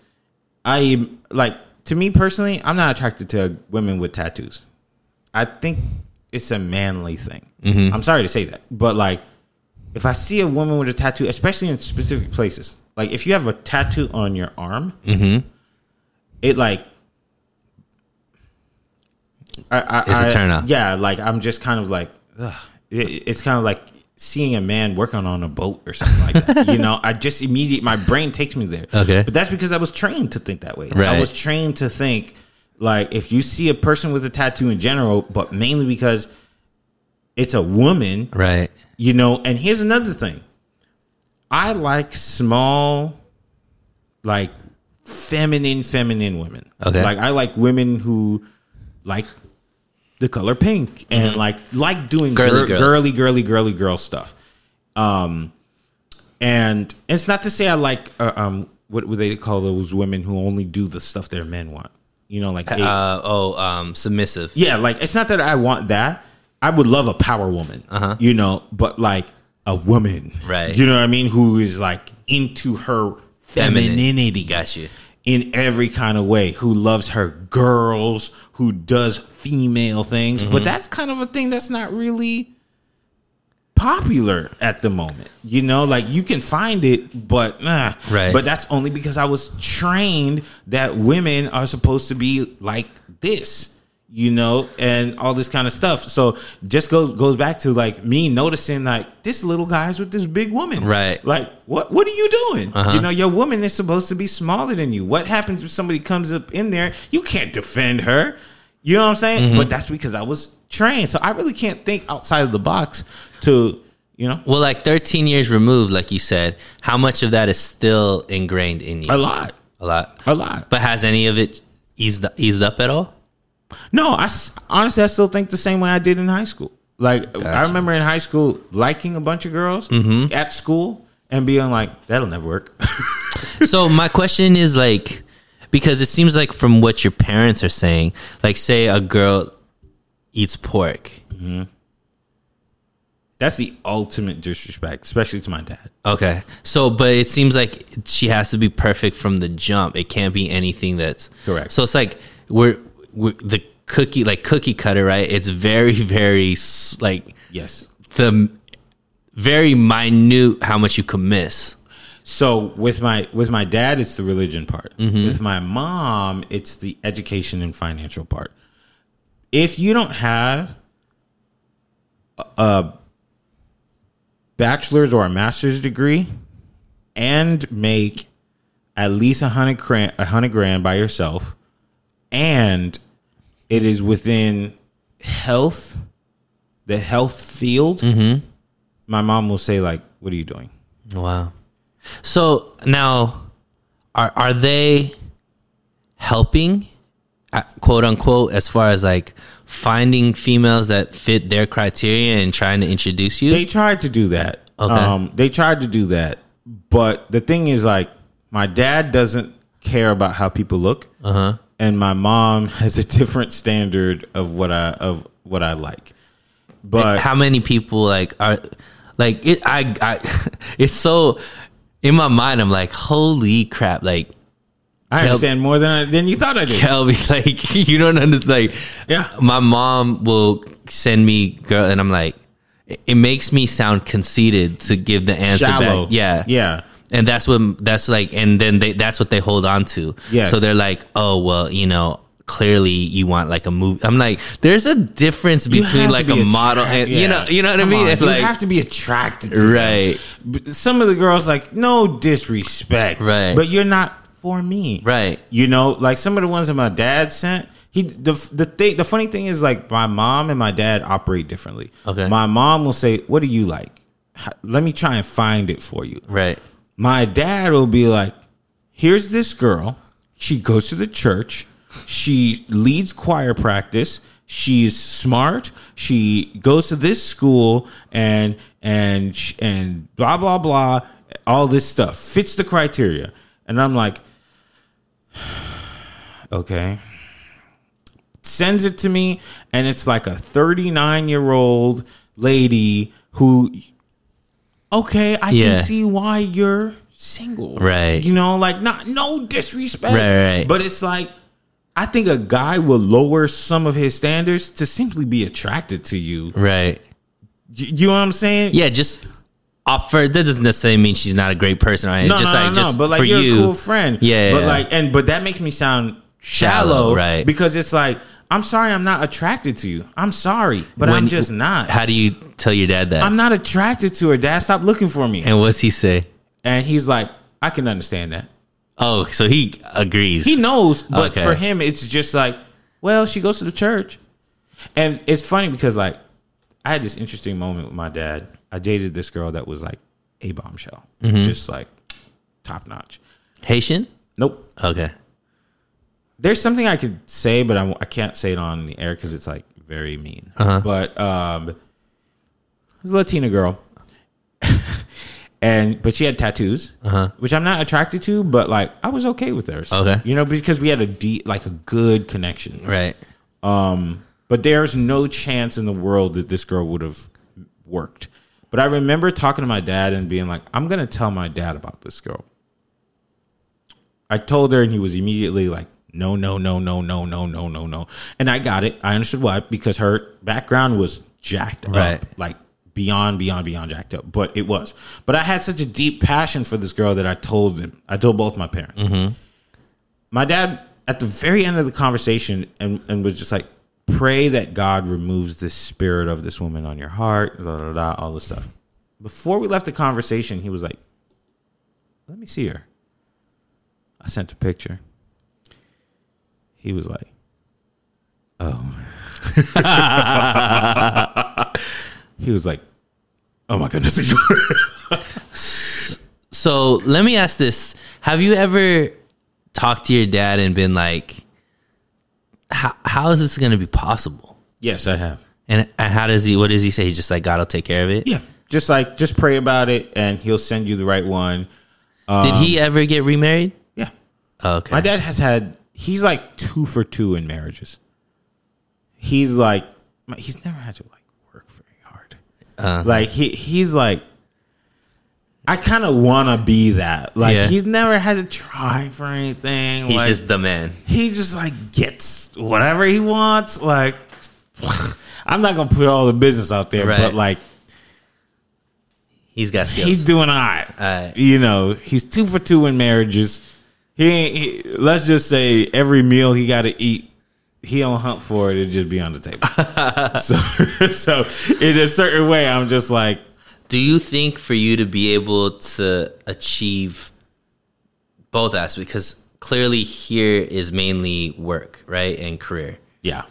I like to me personally, I'm not attracted to women with tattoos. I think it's a manly thing. Mm-hmm. I'm sorry to say that, but like if I see a woman with a tattoo, especially in specific places, like if you have a tattoo on your arm, mm-hmm. it like I, I, It's a turn off. Yeah, like I'm just kind of like ugh. It- it's kind of like seeing a man working on a boat or something like that. you know, I just immediate my brain takes me there. Okay. but that's because I was trained to think that way. I was trained to think like if you see a person with a tattoo in general, but mainly because it's a woman, Right. you know. And here's another thing: I like small, like feminine, feminine women. Okay. Like I like women who like the color pink and like like doing Mm-hmm. Girly girly, girly, girly, girly girl stuff. Um, and it's not to say I like uh, um what would they call those women who only do the stuff their men want. You know, like they, Uh, oh, um, submissive. yeah, like it's not that I want that. I would love a power woman, Uh-huh. you know, but like a woman, Right. You know what I mean? Who is like into her Feminine. femininity, Got you. In every kind of way. Who loves her girls? Who does female things? Mm-hmm. But that's kind of a thing that's not really popular at the moment. You know, like you can find it, but nah. Right. But that's only because I was trained that women are supposed to be like this. You know, and all this kind of stuff. So just goes goes back to like me noticing like this little guy's with this big woman. Right. Like what what are you doing? Uh-huh. You know, your woman is supposed to be smaller than you. What happens if somebody comes up in there? You can't defend her. You know what I'm saying? Mm-hmm. But that's because I was trained. So I really can't think outside of the box to, you know, Well, like 13 years removed, like you said, how much of that is still ingrained in you? a lot. A lot. A lot. But has any of it eased eased up at all? No, I honestly I still think the same way I did in high school. Like I remember in high school liking a bunch of girls Mm-hmm. at school and being like, that'll never work. so my question is like because it seems like from what your parents are saying, like say a girl eats pork. That's the ultimate disrespect, especially to my dad. Okay. So but it seems like she has to be perfect from the jump. It can't be anything that's Correct. So it's like we're, the cookie like cookie cutter, right? It's very very like Yes. the very minute how much you can miss. So with my with my dad, it's the religion part. Mm-hmm. With my mom, it's the education and financial part. If you don't have a bachelor's or a master's degree and make at least a hundred grand, a hundred grand by yourself, and it is within health, the health field, Mm-hmm. my mom will say like, "What are you doing?" Wow. So now, are are they helping, uh, quote unquote, as far as like finding females that fit their criteria and trying to introduce you? They tried to do that. Okay. Um, they tried to do that, but the thing is, like, my dad doesn't care about how people look, uh-huh. And my mom has a different standard of what I of what I like. But how many people like are like it? I I it's so in my mind. I'm like, holy crap! Like I understand more than I, than you thought I did. Kelby, like you don't understand. Like, Yeah. my mom will send me girl, and I'm like, it- it makes me sound conceited to give the answer Shallow. back. Yeah, Yeah. And that's what that's like, and then they that's what they hold on to. yeah so they're like, oh well, you know. Clearly, you want like a movie. I'm like, there's a difference between like to a be model and you know, you know what I mean. on, And, you like, have to be attracted to them. right, But Some of the girls like no disrespect, Right. But you're not for me, right. You know, like some of the ones that my dad sent. He the the thing the funny thing is like my mom and my dad operate differently. Okay. My mom will say, "What do you like? Let me try and find it for you." Right. My dad will be like, "Here's this girl. She goes to the church. She leads choir practice. She's smart. She goes to this school and and and blah blah blah. All this stuff fits the criteria." And I'm like, "Okay." Sends it to me, and it's like a 39 year old lady who okay, I Yeah. can see why you're single. Right. You know, like not no disrespect. Right, right. But it's like I think a guy will lower some of his standards to simply be attracted to you. Right. You, you know what I'm saying? Yeah, just offer. That doesn't necessarily mean she's not a great person, right? No, just no, like no, just no. But like for you're you, a cool friend. Yeah, But yeah. like and but that makes me sound shallow, Shallow, right. Because it's like, I'm sorry I'm not attracted to you. I'm sorry, but I'm just not. How do you tell your dad that? I'm not attracted to her. Dad, stop looking for me. and what's he say? And he's like, I can understand that. Oh, so he agrees. He knows, but Okay. for him, it's just like, well, she goes to the church. And it's funny because, like, I had this interesting moment with my dad. I dated this girl that was like a bombshell, Mm-hmm. just like top notch. Haitian? Nope. Okay. There's something I could say, but I, I can't say it on the air because it's like very mean. Uh-huh. But um, it's a Latina girl, and but she had tattoos, which I'm not attracted to. But like I was okay with her. So, Uh-huh. Okay. you know, because we had a deep, like a good connection. Right. Um, but there's no chance in the world that this girl would have worked. But I remember talking to my dad and being like, I'm going to tell my dad about this girl. I told her, and he was immediately like, no, no, no, no, no, no, no, no, no. And I got it. I understood why, because her background was jacked Right. up, like beyond, beyond, beyond jacked up. But it was. But I had such a deep passion for this girl that I told him, I told both my parents mm-hmm. my dad at the very end of the conversation and, and was just like pray that god removes the spirit of this woman on your heart da, da, da, all this stuff before we left the conversation he was like let me see her i sent a picture he was like oh he was like oh my goodness So let me ask this: Have you ever talked to your dad and been like, "How how is this going to be possible?" yes i have And, and how does he? What does he say? He's just like God will take care of it. yeah just like just pray about it and he'll send you the right one Did he um, ever get remarried? yeah Oh, okay. My dad has had he's like two for two in marriages. He's like he's never had to like work very hard. Uh-huh. Like he he's like I kind of want to be that. Like Yeah. he's never had to try for anything. He's like, just the man. he just like gets whatever he wants. Like I'm not gonna put all the business out there, Right. but like He's got skills. he's doing all right. Alright. You know, he's two for two in marriages. He, ain't, he let's just say every meal he got to eat, he don't hunt for it. It just be on the table. so, so in a certain way, I'm just like, Do you think for you to be able to achieve both aspects, because clearly here is mainly work, right, and career, yeah,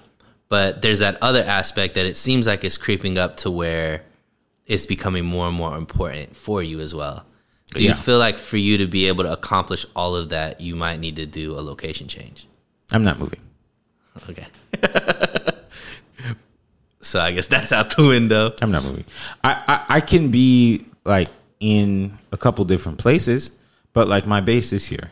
but there's that other aspect that it seems like it's creeping up to where it's becoming more and more important for you as well. Do you feel like for you to be able to accomplish all of that, you might need to do a location change? I'm not moving. Okay. so I guess that's out the window. I'm not moving. I, I I can be like in a couple different places, but like my base is here.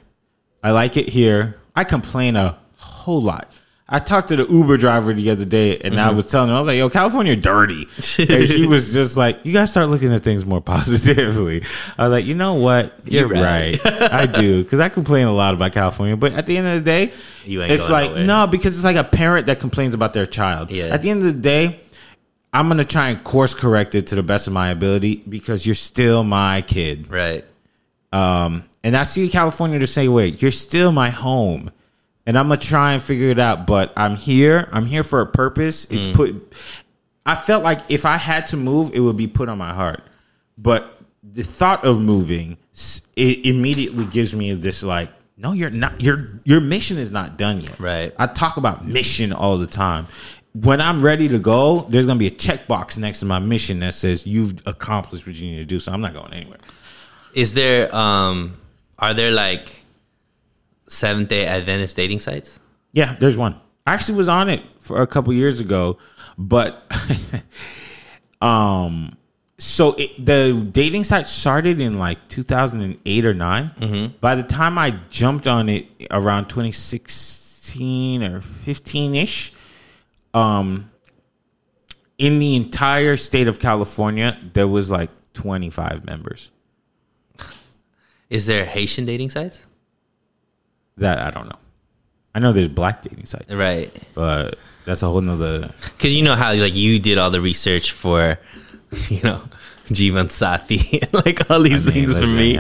I like it here. I complain a whole lot. I talked to the Uber driver the other day, and I was telling him, I was like, "Yo, California dirty," and he was just like, "You guys start looking at things more positively." I was like, "You know what? You're, You're right. right. I do because I complain a lot about California, but at the end of the day, it's like nowhere. no, because it's like a parent that complains about their child. Yeah. At the end of the day, I'm gonna try and course correct it to the best of my ability because you're still my kid. Right. Um, and I see California the same way. You're still my home, and I'm gonna try and figure it out. But I'm here. I'm here for a purpose. It's put. I felt like if I had to move, it would be put on my heart. But the thought of moving, it immediately gives me this like, no, you're not. Your your mission is not done yet. Right. I talk about mission all the time. When I'm ready to go, there's gonna be a checkbox next to my mission that says you've accomplished what you need to do. So I'm not going anywhere. Is there um are there like Seventh Day Adventist dating sites? Yeah, there's one. I actually was on it for a couple years ago, but um, so it, the dating site started in like 2008 or 9 By the time I jumped on it around 2016 or 15 ish, um, in the entire state of California, there was like 25 members. Is there Haitian dating sites? That I don't know. I know there's black dating sites, Right. but that's a whole nother. Because you know how like you did all the research for, you know, Jeevansathi like all these I mean, things for me.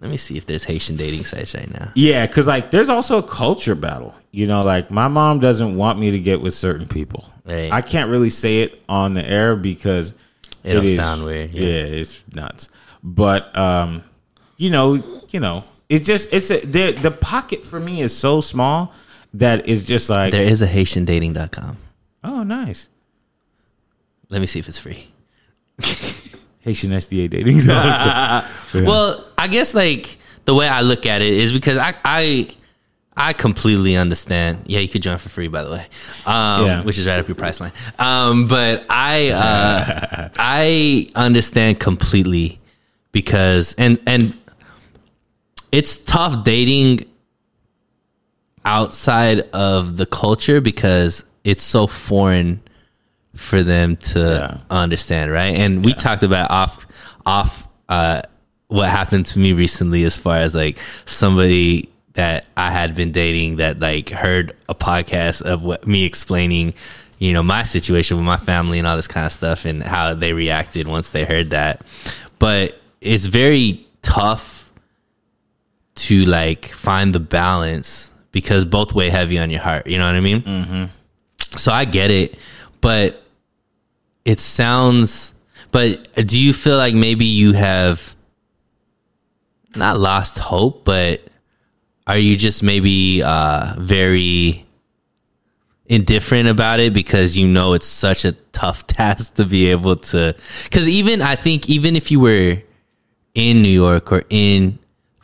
Let me see if there's Haitian dating sites right now. yeah, because like there's also a culture battle. You know, like my mom doesn't want me to get with certain people. Right. I can't really say it on the air because It'll it is- sound weird, Yeah. yeah. it's nuts. But um, you know, you know, it's just it's a the the pocket for me is so small that it's just like There is a HaitianDating.com. oh nice. Let me see if it's free. Haitian SDA dating. Well, I guess like the way I look at it is because I I I completely understand. Yeah, you could join for free, by the way, um, Yeah. which is right up your price line. Um, but I uh, I understand completely because and and it's tough dating outside of the culture because it's so foreign for them to Yeah. understand, right? And we talked about off off uh what happened to me recently as far as like somebody that I had been dating that like heard a podcast of what me explaining, you know, my situation with my family and all this kind of stuff and how they reacted once they heard that. But it's very tough to like find the balance because both weigh heavy on your heart. You know what I mean? Mm-hmm. So I get it, but it sounds. But do you feel like maybe you have not lost hope, but are you just maybe uh, very indifferent about it because you know it's such a tough task to be able to? Because even I think even if you were in New York or in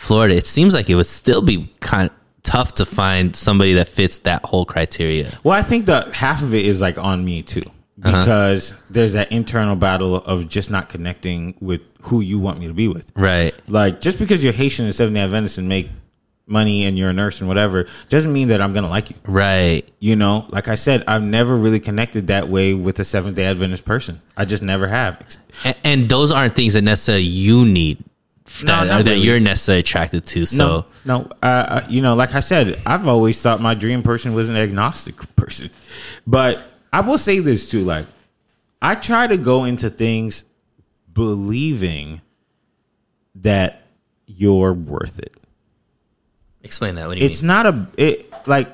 Florida, it seems like it would still be kind of tough to find somebody that fits that whole criteria. Well, I think that half of it is like on me too, Uh-huh. because there's that internal battle of just not connecting with who you want me to be with. Right. Like just because you're Haitian and Seventh Day Adventist and make money and you're a nurse and whatever doesn't mean that I'm gonna like you. Right. You know, like I said, I've never really connected that way with a Seventh Day Adventist person. I just never have. And, and those aren't things that necessarily you need that, or that really. you're necessarily attracted to. So No, no. Uh, uh, you know, like I said, I've always thought my dream person was an agnostic person. But I will say this too: like, I try to go into things believing that you're worth it. explain that. What do you It's not a it like.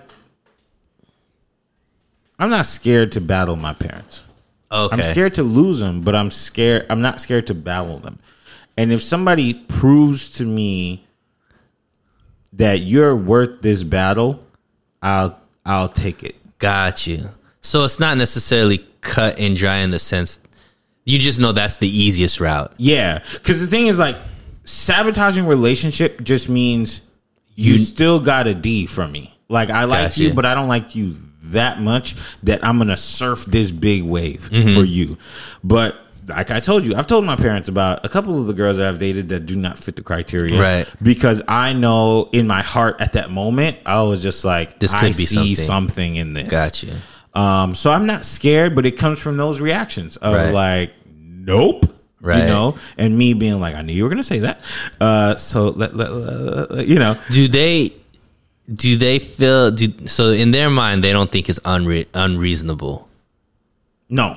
I'm not scared to battle my parents. Okay. I'm scared to lose them, but I'm scared. I'm not scared to battle them. And if somebody proves to me that you're worth this battle, I'll I'll take it. Got you. So it's not necessarily cut and dry in the sense you just know that's the easiest route. Yeah, because the thing is, like, sabotaging relationship just means you, You- still got a D from me. Like, I like Gotcha. you, but I don't like you that much that I'm gonna surf this big wave Mm-hmm. for you. But like I told you, I've told my parents about a couple of the girls that I've dated that do not fit the criteria. Right. Because I know in my heart at that moment, I was just like, This could I be see something. something in this. Got you. Um, so I'm not scared, but it comes from those reactions of Right. like, nope. Right. You know, and me being like, I knew you were gonna say that. Uh, so let, let, let- let- you know, Do they do they feel do so in their mind they don't think it's unre- unreasonable. no,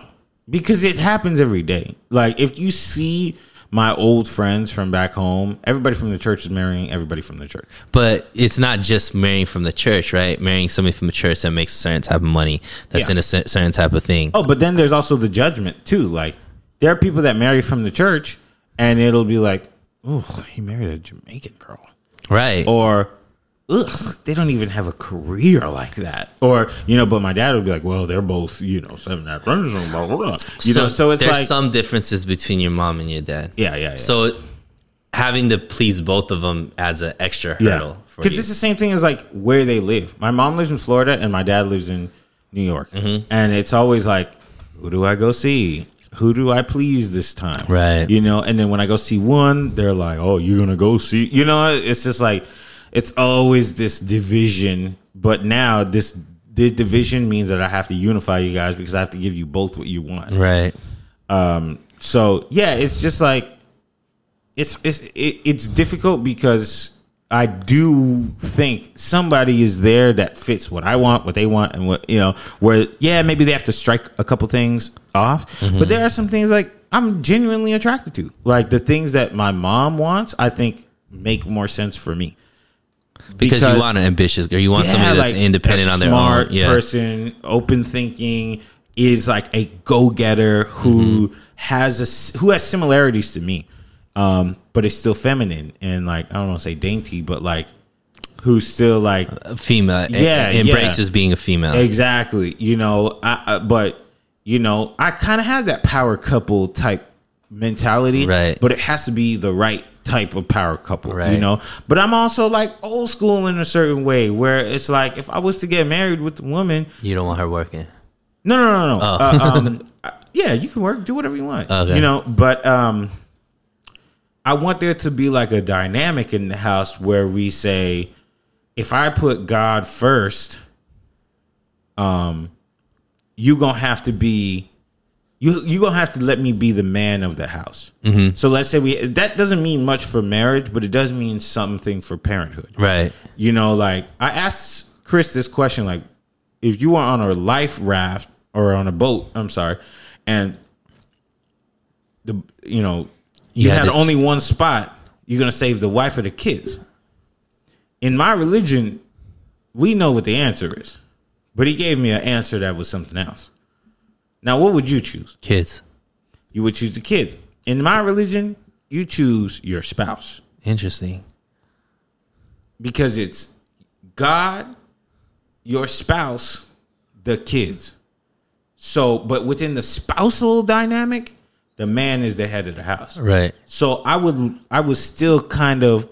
because it happens every day. Like if you see my old friends from back home, everybody from the church is marrying everybody from the church. But it's not just marrying from the church, right? Marrying somebody from the church that makes a certain type of money, that's Yeah. in a certain type of thing. Oh, but then there's also the judgment too. Like there are people that marry from the church, and it'll be like, oh, he married a Jamaican girl. Right. or ugh, they don't even have a career like that. Or, you know, but my dad would be like, well, they're both, you know, seven apprentices, and blah, blah, blah. You know, so it's there's like, some differences between your mom and your dad. yeah, yeah, yeah. So having to please both of them adds an extra hurdle Because it's the same thing as like where they live. My mom lives in Florida and my dad lives in New York. Mm-hmm. And it's always like, who do I go see? Who do I please this time? Right. You know, and then when I go see one, they're like, oh, you're going to go see. You know, it's just like, it's always this division. But now this, this division means that I have to unify you guys because I have to give you both what you want. right. Um, so yeah, it's just like it's it's it, it's difficult because I do think somebody is there that fits what I want, what they want, and what you know. Where yeah, maybe they have to strike a couple things off, but there are some things like I'm genuinely attracted to, like the things that my mom wants. I think make more sense for me Because, you want an ambitious girl. You want somebody that's like, independent on their smart own. Yeah. person, open thinking, is like a go getter who Mm-hmm. has a who has similarities to me, um, but is still feminine and like I don't want to say dainty, but like who's still like A female. Yeah, Yeah. Embraces being a female. exactly, you know. I, I, but you know, I kind of have that power couple type mentality, Right. But it has to be the right type of power couple, you know. But I'm also like old school in a certain way, where it's like if I was to get married with a woman, You don't want her working. no, no, no, no. Uh, um, yeah, you can work, do whatever you want. Oh. Okay. You know, but um, I want there to be like a dynamic in the house where we say, if I put God first, um, you gonna have to be. You you gonna have to let me be the man of the house. Mm-hmm. So let's say we that doesn't mean much for marriage, but it does mean something for parenthood Right. you know like i asked chris this question like if you were on a life raft or on a boat i'm sorry and the you know you, You had had only one spot you're gonna save the wife or the kids in my religion we know what the answer is but he gave me an answer that was something else now what would you choose Kids. you would choose the kids in my religion you choose your spouse Interesting. because it's God, your spouse, the kids. So, but within the spousal dynamic, the man is the head of the house. Right. So I would I would still kind of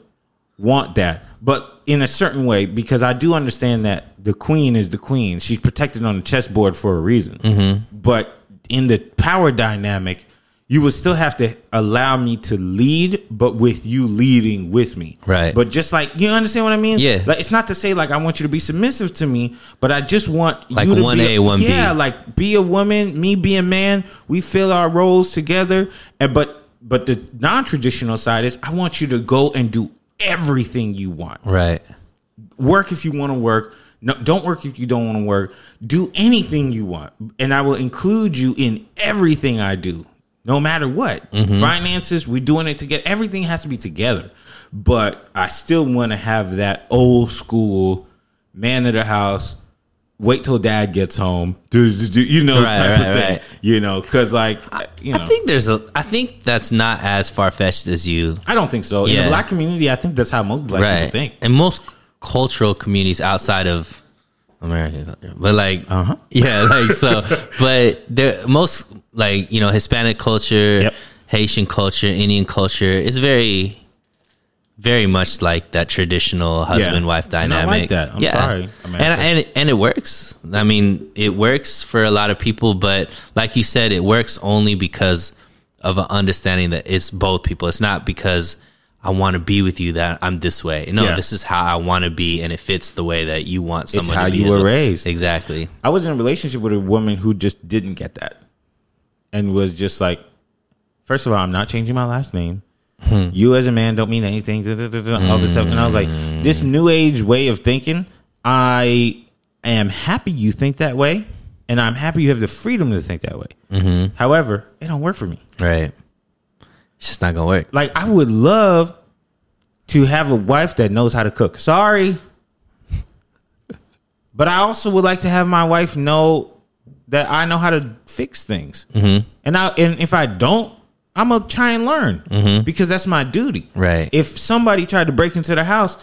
want that, but in a certain way because I do understand that the queen is the queen. She's protected on the chessboard for a reason. Mm-hmm. But in the power dynamic, you would still have to allow me to lead, but with you leading with me. Right. But just like you understand what I mean? Yeah. Like it's not to say like I want you to be submissive to me, but I just want Like you to 1A, be 1B. Yeah, like be a woman, me be a man. We fill our roles together, and but but the non-traditional side is I want you to go and do everything you want. Right. Work if you want to work. No, don't work if you don't want to work. Do anything you want, and I will include you in everything I do, no matter what. Mm-hmm. Finances, we're doing it together. Everything has to be together, but I still want to have that old school man of the house. Wait till dad gets home, do, do, do, you know, Right, type right, of thing. right. You know, because like you know, I think there's a. I think that's not as far fetched as you. I don't think so. In the black community, I think that's how most black people think. And most cultural communities outside of American culture, but like, Uh-huh. yeah, like so. but there, most like you know Hispanic culture, Yep. Haitian culture, Indian culture is very. Very much like that traditional husband wife I dynamic. like that. I'm sorry, and America. and and it works. I mean, it works for a lot of people, but like you said, it works only because of an understanding that it's both people. It's not because I want to be with you that I'm this way. No, Yeah. this is how I want to be, and it fits the way that you want someone. how to be you were well. raised. Exactly. I was in a relationship with a woman who just didn't get that, and was just like, first of all, I'm not changing my last name. Hmm. You as a man don't mean anything. All this stuff, and I was like, this new age way of thinking. I am happy you think that way, and I'm happy you have the freedom to think that way. Mm-hmm. However, it don't work for me. Right. It's just not gonna work. Like I would love to have a wife that knows how to cook. Sorry. But I also would like to have my wife know that I know how to fix things. Mm-hmm. And I and if I don't, I'm gonna try and learn because that's my duty. Mm-hmm. Right. If somebody tried to break into the house,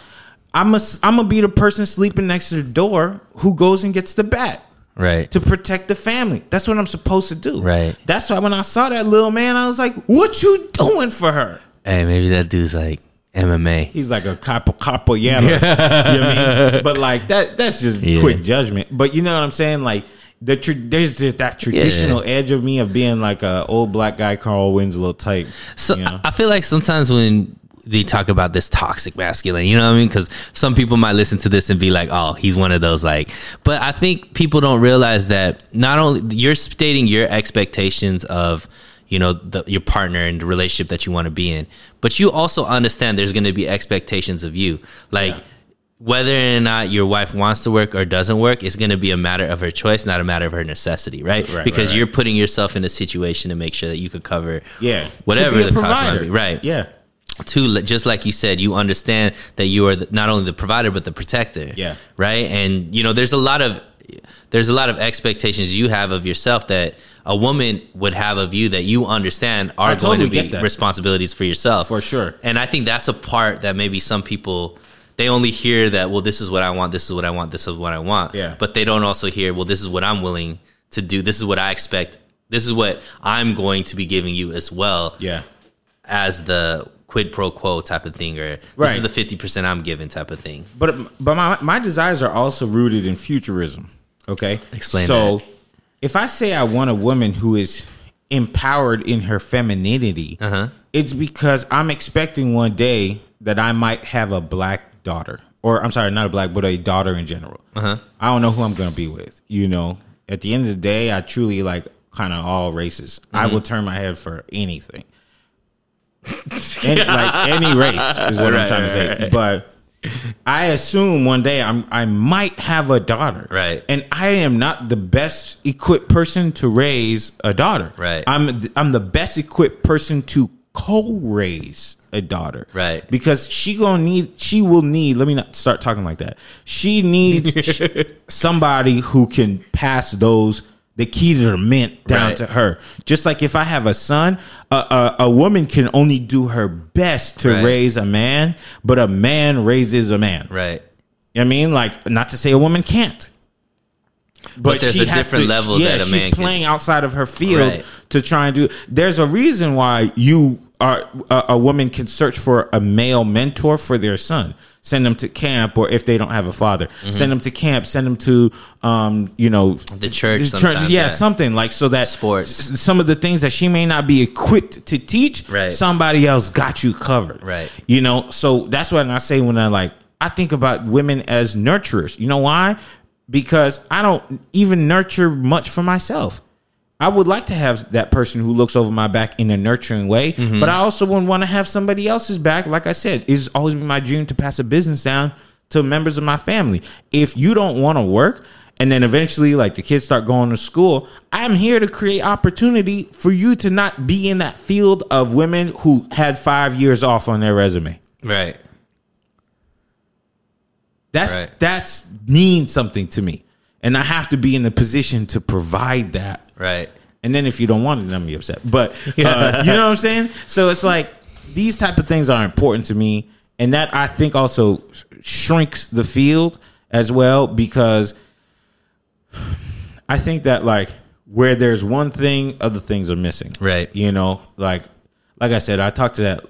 I'm a, I'm gonna be the person sleeping next to the door who goes and gets the bat Right. to protect the family. That's what I'm supposed to do. Right. That's why when I saw that little man, I was like, "What you doing for her?" Hey, maybe that dude's like MMA. He's like a capo capoeira. you know what I mean? But like that that's just Yeah. quick judgment. But you know what I'm saying? Like the tra- there's just that traditional edge of me of being like a old black guy Carl Winslow type. So you know? I feel like sometimes when they talk about this toxic masculine, you know what I mean? Because some people might listen to this and be like, "Oh, he's one of those." Like, but I think people don't realize that not only you're stating your expectations of you know the, your partner and the relationship that you want to be in, but you also understand there's going to be expectations of you, like. Whether or not your wife wants to work or doesn't work is going to be a matter of her choice, not a matter of her necessity, right? Right, because right, right. you're putting yourself in a situation to make sure that you could cover yeah. whatever To the cost might be. Right. Yeah. Two, just like you said, you understand that you are the, not only the provider but the protector. Yeah. Right. And you know, there's a lot of there's a lot of expectations you have of yourself that a woman would have of you that you understand are I going to be responsibilities for yourself. For sure. And I think that's a part that maybe some people they only hear that well this is what I want, this is what I want, this is what I want. Yeah. But they don't also hear well this is what I'm willing to do. This is what I expect this is what I'm going to be giving you as well Yeah. as the quid pro quo type of thing, or this Right. is the fifty percent I'm giving type of thing. But but my my desires are also rooted in futurism. Okay, Explain So, that. if I say I want a woman who is empowered in her femininity, Uh-huh. it's because I'm expecting one day that I might have a black daughter, or I'm sorry, not a black, but a daughter in general. Uh-huh. I don't know who I'm to be with. You know, at the end of the day, I truly like kind of all races. I Mm-hmm. will turn my head for anything. Any, like any race is what I'm Right, trying to say. right, right. But I assume one day I'm I might have a daughter. Right. And I am not the best equipped person to raise a daughter. Right. I'm I'm the best equipped person to co-raise a daughter. Right. Because she gonna need she will need let me not start talking like that. She needs somebody who can pass those the key to the mint down Right. to her. Just like if I have a son, a, a, a woman can only do her best to Right. raise a man, but a man raises a man. Right. You know what I mean? Like, not to say a woman can't. But, there's she a has different to, level yeah, that a she's man can- playing outside of her field Right. to try and do. There's a reason why you are a, a woman can search for a male mentor for their son. Send them to camp, or if they don't have a father, Mm-hmm. send them to camp. Send them to, um, you know, The church sometimes, yeah, yeah. something like so that Sports. s- Some of the things that she may not be equipped to teach, Right. somebody else got you covered, Right. you know, so that's what I say when I like I think about women as nurturers. You know why? Because I don't even nurture much for myself. I would like to have that person who looks over my back in a nurturing way, Mm-hmm. but I also wouldn't want to have somebody else's back. Like I said, it's always been my dream to pass a business down to members of my family. If you don't want to work, and then eventually, like the kids start going to school, I'm here to create opportunity for you to not be in that field of women who had five years off on their resume. Right. That's Right. that's means something to me, and I have to be in the position to provide that. Right. And then if you don't want it, then I'm be upset. But uh, you know what I'm saying? So it's like these type of things are important to me, and that I think also shrinks the field as well because I think that like where there's one thing, other things are missing. Right. You know, like like I said, I talked to that.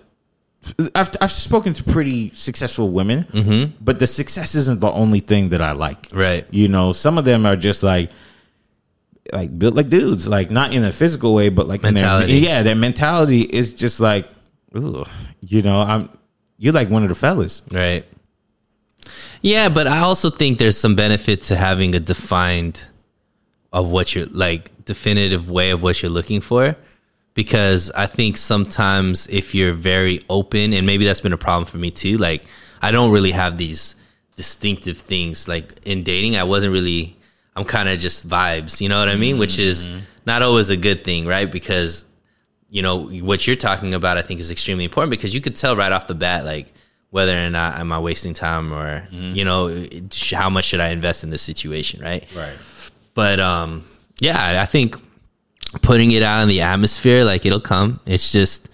I've I've spoken to pretty successful women, Mm-hmm. but the success isn't the only thing that I like. Right. You know, some of them are just like like built like dudes, like not in a physical way, but like in their- Mentality. yeah, their mentality is just like, ugh, you know, I'm you're like one of the fellas. Right. Yeah, but I also think there's some benefit to having a defined of what you're like definitive way of what you're looking for because I think sometimes if you're very open and maybe that's been a problem for me too like I don't really have these distinctive things like in dating I wasn't really I'm kind of just vibes, you know what I mean, which is not always a good thing, right? Because you know what you're talking about i think is extremely important because you could tell right off the bat like whether or not am i wasting time or you know how much should i invest in this situation right Right. but um yeah i think putting it out in the atmosphere like it'll come it's just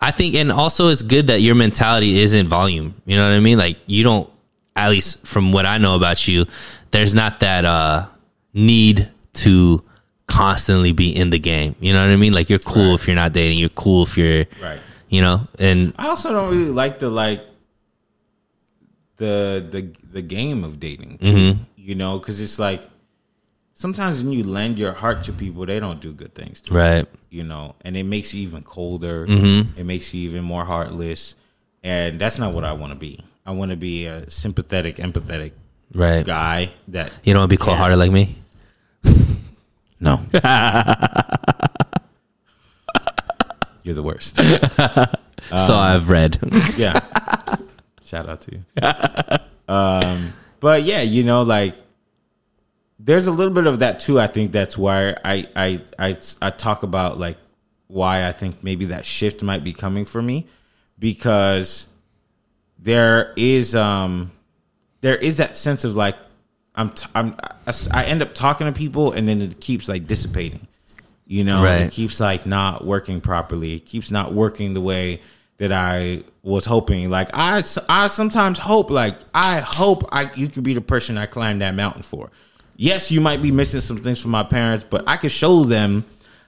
i think and also it's good that your mentality is in volume you know what i mean like you don't at least from what i know about you there's not that uh need to constantly be in the game you know what i mean like you're cool Right. if you're not dating you're cool if you're Right. you know and I also don't really like the like the the the game of dating. too, Mm-hmm. You know, because it's like sometimes when you lend your heart to people, they don't do good things. To you, right you know, and it makes you even colder. Mm-hmm. It makes you even more heartless, and that's not what I want to be. I want to be a sympathetic, empathetic right guy that you don't want to be cold hearted like me No. You're the worst. so i've read Yeah. Shout out to you. Um, but yeah, you know, like there's a little bit of that too. I think that's why I I I I talk about like why I think maybe that shift might be coming for me because there is um there is that sense of like I'm t- I'm I, I end up talking to people and then it keeps like dissipating. You know, Right. it keeps like not working properly. It keeps not working the way that I was hoping. Like I, I sometimes hope, like I hope I you could be the person I climbed that mountain for. Yes, you might be missing some things from my parents, but I could show them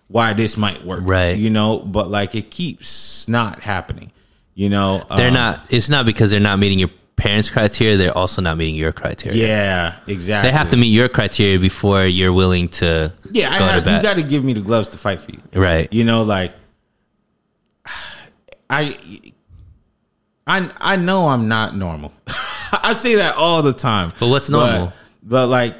why this might work. Right. You know, but like it keeps not happening. You know, They're Um, not. It's not because they're not meeting your parents' criteria. They're also not meeting your criteria. Yeah, exactly. They have to meet your criteria before you're willing to Yeah, I go have, to you bat. got to give me the gloves to fight for you. right. You know, like I, I, I know I'm not normal. I say that all the time. But what's normal? But, like,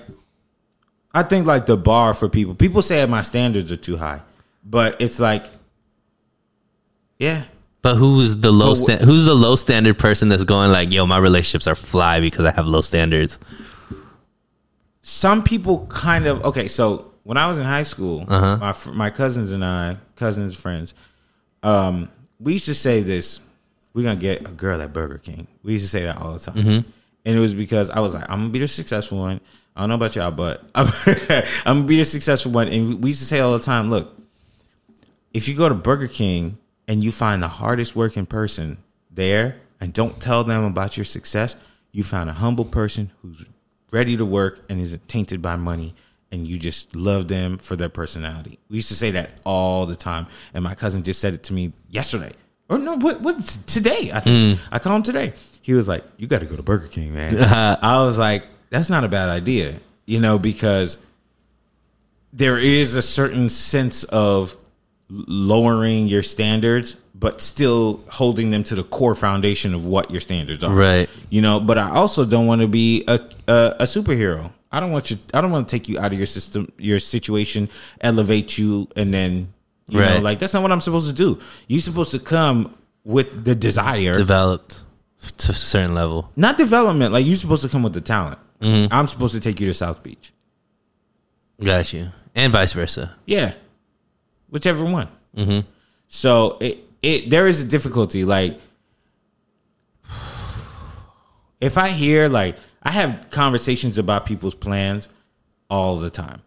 I think like the bar for people. People say my standards are too high, but it's like, yeah, But who's the low sta- who's the low standard person that's going like, yo, my relationships are fly because I have low standards. some people kind of okay. So when I was in high school, Uh-huh. my my cousins and I, cousins friends, um, we used to say this: "We're gonna get a girl at Burger King." We used to say that all the time, Mm-hmm. and it was because I was like, "I'm gonna be the successful one." I don't know about y'all, but I'm, I'm gonna be the successful one. And we used to say all the time, "Look, if you go to Burger King and you find the hardest working person there and don't tell them about your success, you found a humble person who's ready to work and isn't tainted by money and you just love them for their personality. We used to say that all the time. And my cousin just said it to me yesterday. Or no, what what today? I think mm. I called him today. He was like, You gotta go to Burger King, man. I was like, That's not a bad idea, you know, because there is a certain sense of lowering your standards but still holding them to the core foundation of what your standards are. Right. you know but i also don't want to be a, a a superhero. I don't want you i don't want to take you out of your system your situation elevate you and then you know like that's not what i'm supposed to do. You're supposed to come with the desire Developed to a certain level. not development like you're supposed to come with the talent Mm-hmm. i'm supposed to take you to south beach Got you. And vice versa. Yeah, whichever one. Mm-hmm. So it it there is a difficulty. Like if I hear like I have conversations about people's plans all the time.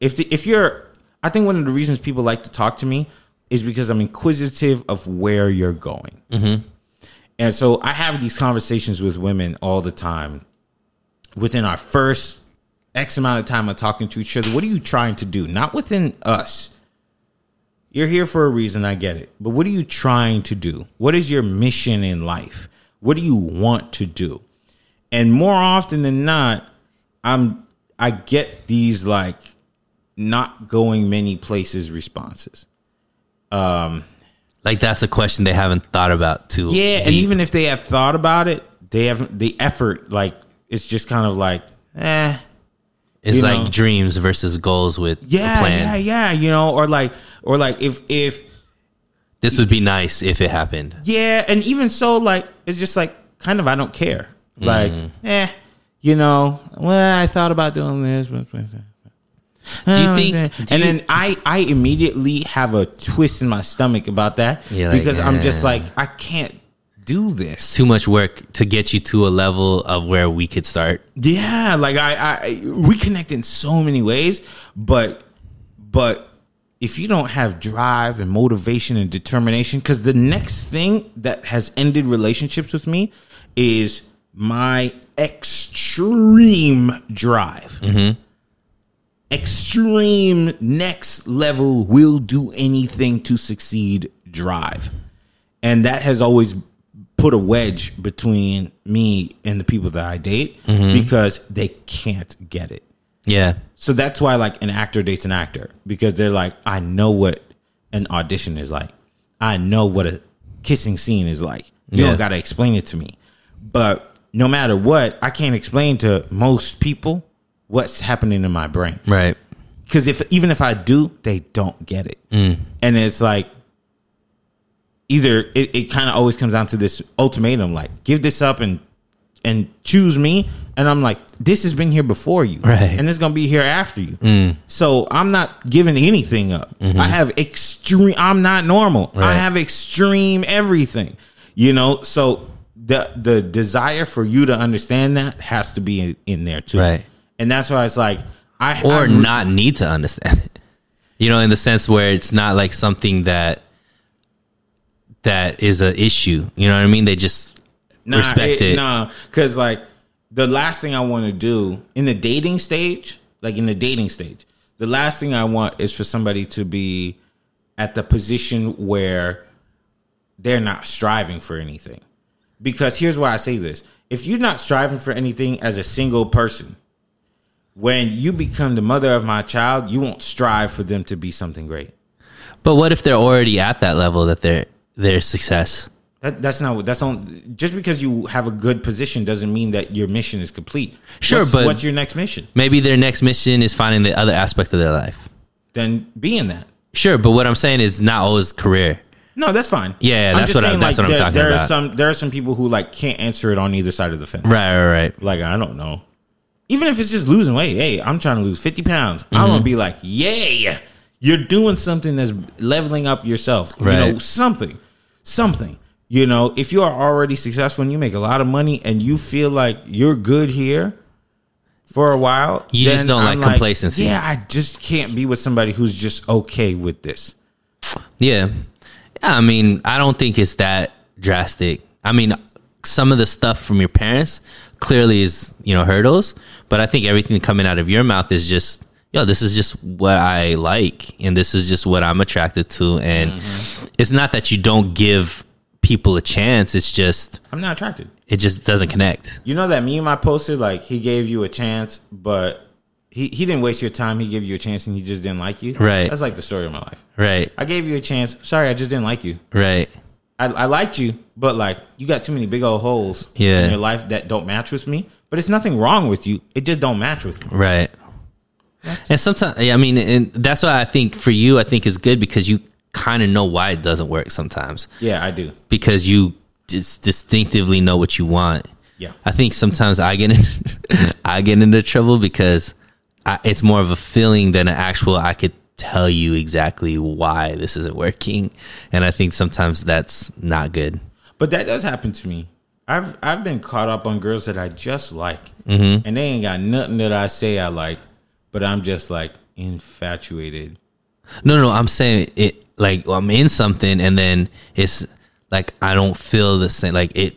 If the, if you're, I think one of the reasons people like to talk to me is because I'm inquisitive of where you're going. And so I have these conversations with women all the time. Within our first X amount of time of talking to each other, what are you trying to do? Not within us. You're here for a reason, I get it. But what are you trying to do? What is your mission in life? What do you want to do? And more often than not, I'm I get these like not going many places responses. Um like that's a question they haven't thought about too. Yeah, and even if they have thought about it, they haven't the effort like it's just kind of like eh it's like know. dreams versus goals with yeah a plan. yeah yeah you know or like or like if if This would be nice if it happened. yeah and even so like it's just like kind of I don't care like Mm. eh you know well I thought about doing this but Do you think? and you- then I I immediately have a twist in my stomach about that like, because I'm just "Eh." like I can't do this too much work to get you to a level of where we could start. Yeah, like I, I we connect in so many ways, but but if you don't have drive and motivation and determination, because the next thing that has ended relationships with me is my extreme drive. Mm-hmm. Extreme next level will do anything to succeed drive. And that has always put a wedge between me and the people that I date because they can't get it. Yeah. So that's why like an actor dates an actor because they're like, I know what an audition is like. I know what a kissing scene is like. You Yeah. don't gotta explain it to me. But no matter what, I can't explain to most people what's happening in my brain Right. because if even if I do, they don't get it, Mm. and it's like either it, it kind of always comes down to this ultimatum, like give this up and and choose me, and I'm like, this has been here before you, Right. Mm. and it's gonna be here after you. So I'm not giving anything up. I have extreme. I'm not normal. I Mm-hmm. Have extreme everything, you know. So the the desire for you to understand that has to be in, in there too, Right. And that's why it's like I Or I, not need to understand it. You know, in the sense where it's not like something that that is an issue. You know what I mean? They just nah, respect it. Nah, because like the last thing I want to do in the dating stage, like in the dating stage, The last thing I want is for somebody to be at the position where they're not striving for anything. Because here's why I say this. If you're not striving for anything as a single person, when you become the mother of my child, you won't strive for them to be something great. But what if they're already at that level that they're their success? That, that's not that's not just because you have a good position doesn't mean that your mission is complete. Sure, What's- but- what's your next mission? Maybe their next mission is finding the other aspect of their life. Then be in that. Sure, but what I'm saying is not always career. No, that's fine. Yeah, I'm that's what I- saying, that's what I'm there, talking there Are some there are some people who like can't answer it on either side of the fence. Right, right, right. Like I don't know. Even if it's just losing weight, hey, I'm trying to lose 50 pounds. I'm Mm-hmm. gonna be like, yay! You're doing something that's leveling up yourself. You know, something, something. You know, if you are already successful and you make a lot of money and you feel like you're good here for a while, You just don't I'm like complacency. Yeah, I just can't be with somebody who's just okay with this. Yeah. Yeah, I mean, I don't think it's that drastic. I mean, some of the stuff from your parents clearly is, you know, hurdles, but I think everything coming out of your mouth is just, yo, this is just what I like and this is just what I'm attracted to and Mm-hmm. it's not that you don't give people a chance, it's just I'm not attracted. it just doesn't connect. You know that meme I posted? Like he gave you a chance, but he, he didn't waste your time. He gave you a chance and he just didn't like you. Right. That's like the story of my life. Right. I gave you a chance. Sorry, I just didn't like you. Right. I, I liked you, but like you got too many big old holes Yeah. in your life that don't match with me. But it's nothing wrong with you. It just don't match with me. Right. And sometimes, yeah, I mean, and that's why I think for you, I think is good because you kind of know why it doesn't work sometimes Yeah, I do. because you just distinctively know what you want. Yeah. I think sometimes I get in, I get into trouble because I, it's more of a feeling than an actual. I could tell you exactly why this isn't working, and I think sometimes that's not good. But that does happen to me. I've I've been caught up on girls that I just like, Mm-hmm. and they ain't got nothing that I say I like, but I'm just like infatuated. No, no, I'm saying it like I'm in something and then it's like I don't feel the same like it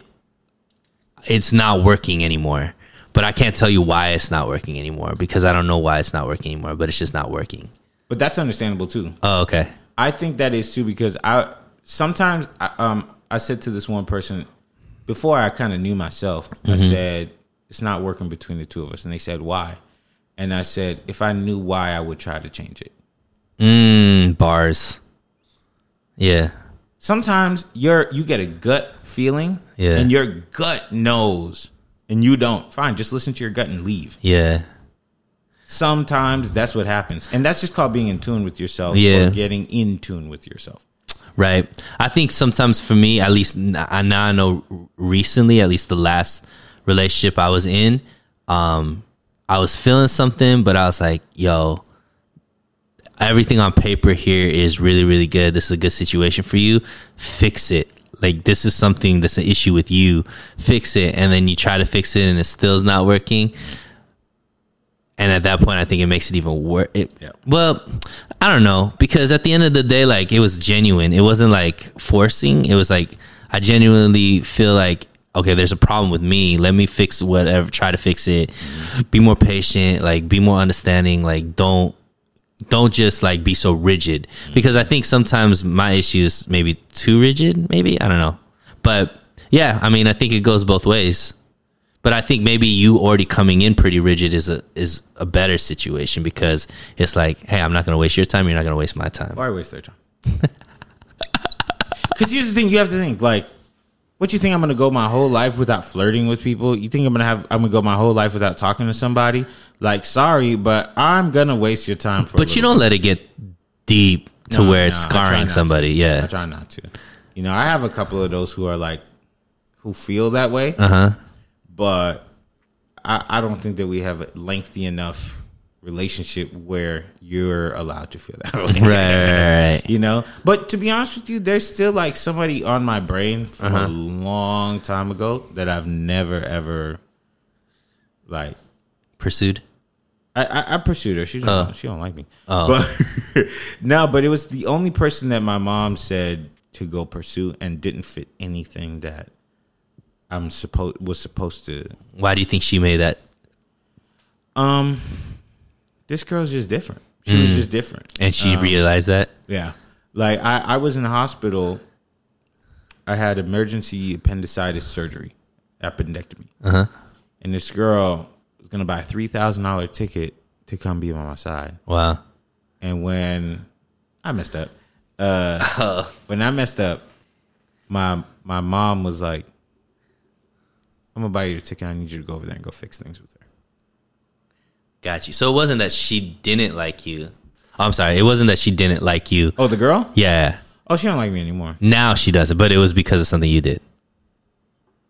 it's not working anymore. But I can't tell you why it's not working anymore because I don't know why it's not working anymore, but it's just not working. But that's understandable too. Oh, okay. I think that is too because I sometimes I, um I said to this one person before I kind of knew myself. I said it's not working between the two of us, and they said why, and I said if I knew why, I would try to change it. Mm, bars. Yeah. Sometimes you're you get a gut feeling, Yeah. and your gut knows, and you don't. Fine, just listen to your gut and leave. Yeah. Sometimes that's what happens, and that's just called being in tune with yourself Yeah. or getting in tune with yourself. Right. I think sometimes for me, at least n- I now I know recently, at least the last relationship I was in, um, I was feeling something, but I was like, yo, everything on paper here is really, really good. This is a good situation for you. Fix it. Like this is something that's an issue with you. Fix it. And then you try to fix it and it still's not working. And at that point, I think it makes it even worse. It, Yeah. Well, I don't know because at the end of the day, like it was genuine. It wasn't like forcing. It was like I genuinely feel like okay, there's a problem with me. Let me fix whatever. Try to fix it. Be more patient. Like be more understanding. Like don't don't just like be so rigid mm-hmm. because I think sometimes my issues maybe too rigid. Maybe I don't know, but yeah, I mean I think it goes both ways. But I think maybe you already coming in pretty rigid is a is a better situation because it's like, hey, I'm not going to waste your time. You're not going to waste my time. Why waste their time? Because here's the thing: you have to think like, what you think I'm gonna go my whole life without flirting with people? You think I'm gonna have I'm gonna go my whole life without talking to somebody? Like, sorry, but I'm gonna waste your time for. But you don't let it get deep to No, where it's no, I scarring somebody. to. I try not to. You know, I have a couple of those who are like, who feel that way, Uh huh. but I, I don't think that we have lengthy enough relationship where you're allowed to feel that way. Right, right, right. You know, but to be honest with you, there's still like somebody on my brain from Uh-huh. a long time ago that I've never ever like. Pursued. I, I, I pursued her. She don't, she don't like me. Oh. But no, but it was the only person that my mom said to go pursue and didn't fit anything that I'm supposed was supposed to. Why do you think she made that? Um, this girl's just different. She was just different. And she realized that. Yeah. Like I, I was in the hospital. I had emergency appendicitis surgery, appendectomy. Uh-huh. And this girl was gonna buy a three thousand dollar ticket to come be by my side. Wow. And when I messed up, uh, when I messed up, my my mom was like, "I'm gonna buy you a ticket. I need you to go over there and go fix things with her." Got you. So it wasn't that she didn't like you. I'm sorry. It wasn't that she didn't like you. Oh, the girl? Yeah. Oh, she don't like me anymore, Now she doesn't, but it was because of something you did.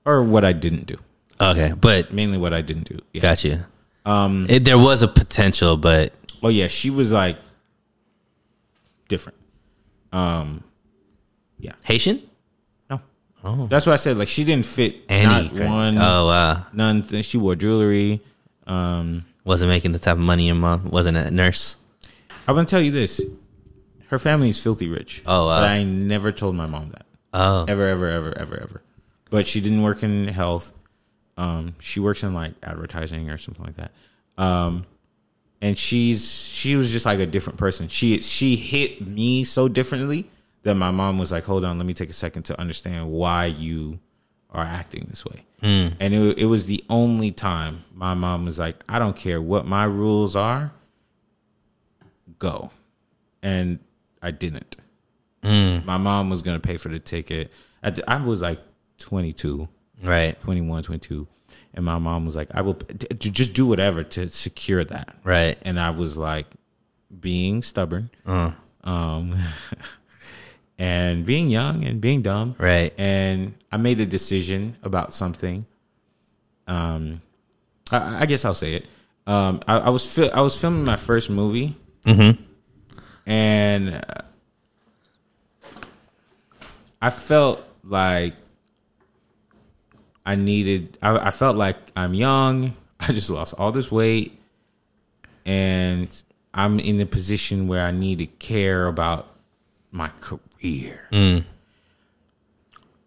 or what I didn't do. Okay. But Mainly what I didn't do. Yeah. got you. Um, it, there was a potential, but Oh yeah, she was like different. Um, yeah, Haitian? no. Oh. That's what I said. Like she didn't fit Any. not one, Oh, wow. none. She wore jewelry. Um, Wasn't making the type of money your mom wasn't a nurse. I'm gonna tell you this: her family is filthy rich. Oh, wow. But I never told my mom that. Oh. Ever, ever, ever, ever, ever. But she didn't work in health. Um, she works in like advertising or something like that. Um, and she's she was just like a different person. She she hit me so differently that my mom was like, "Hold on, let me take a second to understand why you are acting this way." Hmm. And it, it was the only time my mom was like, "I don't care what my rules are, go," and I didn't. Hmm. My mom was gonna pay for the ticket. At the, I was like 22. Right. 21, 22. And my mom was like, I will d- just do whatever to secure that. Right. And I was like, being stubborn, uh. um, and being young and being dumb. Right. And I made a decision about something. Um, I, I guess I'll say it. Um, I, I was fil- I was filming my first movie, and uh, I felt like I needed. I, I felt like I'm young. I just lost all this weight, and I'm in the position where I need to care about my career. Mm.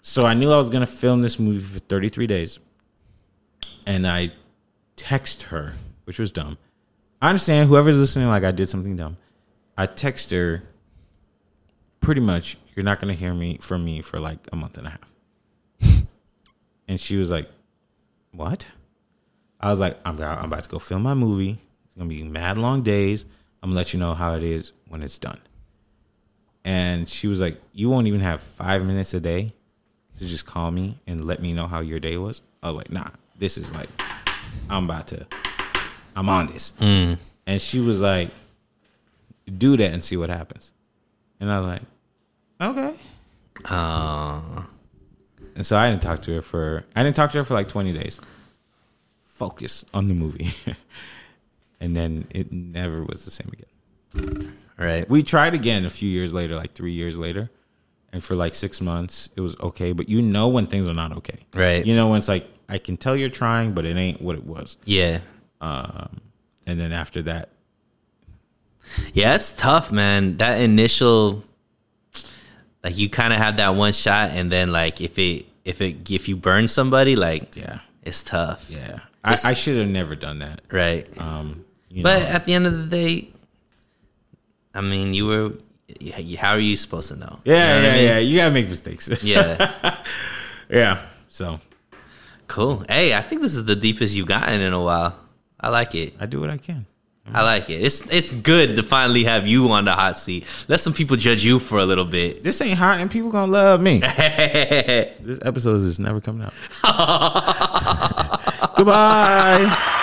So I knew I was gonna film this movie for 33 days, and I text her, which was dumb. I understand whoever's listening, like I did something dumb. I text her pretty much, you're not gonna hear me from me for like a month and a half. and she was like, What? I was like, I'm I'm about to go film my movie. It's gonna be mad long days. I'm gonna let you know how it is when it's done. And she was like, You won't even have five minutes a day to just call me and let me know how your day was. I was like, Nah, this is like, I'm about to, I'm on this. And she was like, Do that and see what happens. And I was like, Okay. Uh, And so I didn't talk to her for I didn't talk to her for like 20 days. Focus on the movie. and then it never was the same again. Right. We tried again a few years later, like 3 years later. And for like 6 months it was okay, but you know when things are not okay. Right. You know when it's like I can tell you're trying, but it ain't what it was. yeah. And then after that, Yeah, it's tough, man. That initial, like, you kind of have that one shot, and then like if it if it if you burn somebody, like, yeah. it's tough, Yeah. I, I should have never done that. right? Um, but know. at the end of the day, I mean, you were. How are you supposed to know? yeah, You know yeah, I mean? yeah. You gotta make mistakes. yeah. yeah. So Cool. Hey, I think this is the deepest you've gotten in a while. I like it. I do what I can. I like it. It's it's good to finally have you on the hot seat. Let some people judge you for a little bit. This ain't hot, and people gonna love me. this episode is never coming out. Goodbye.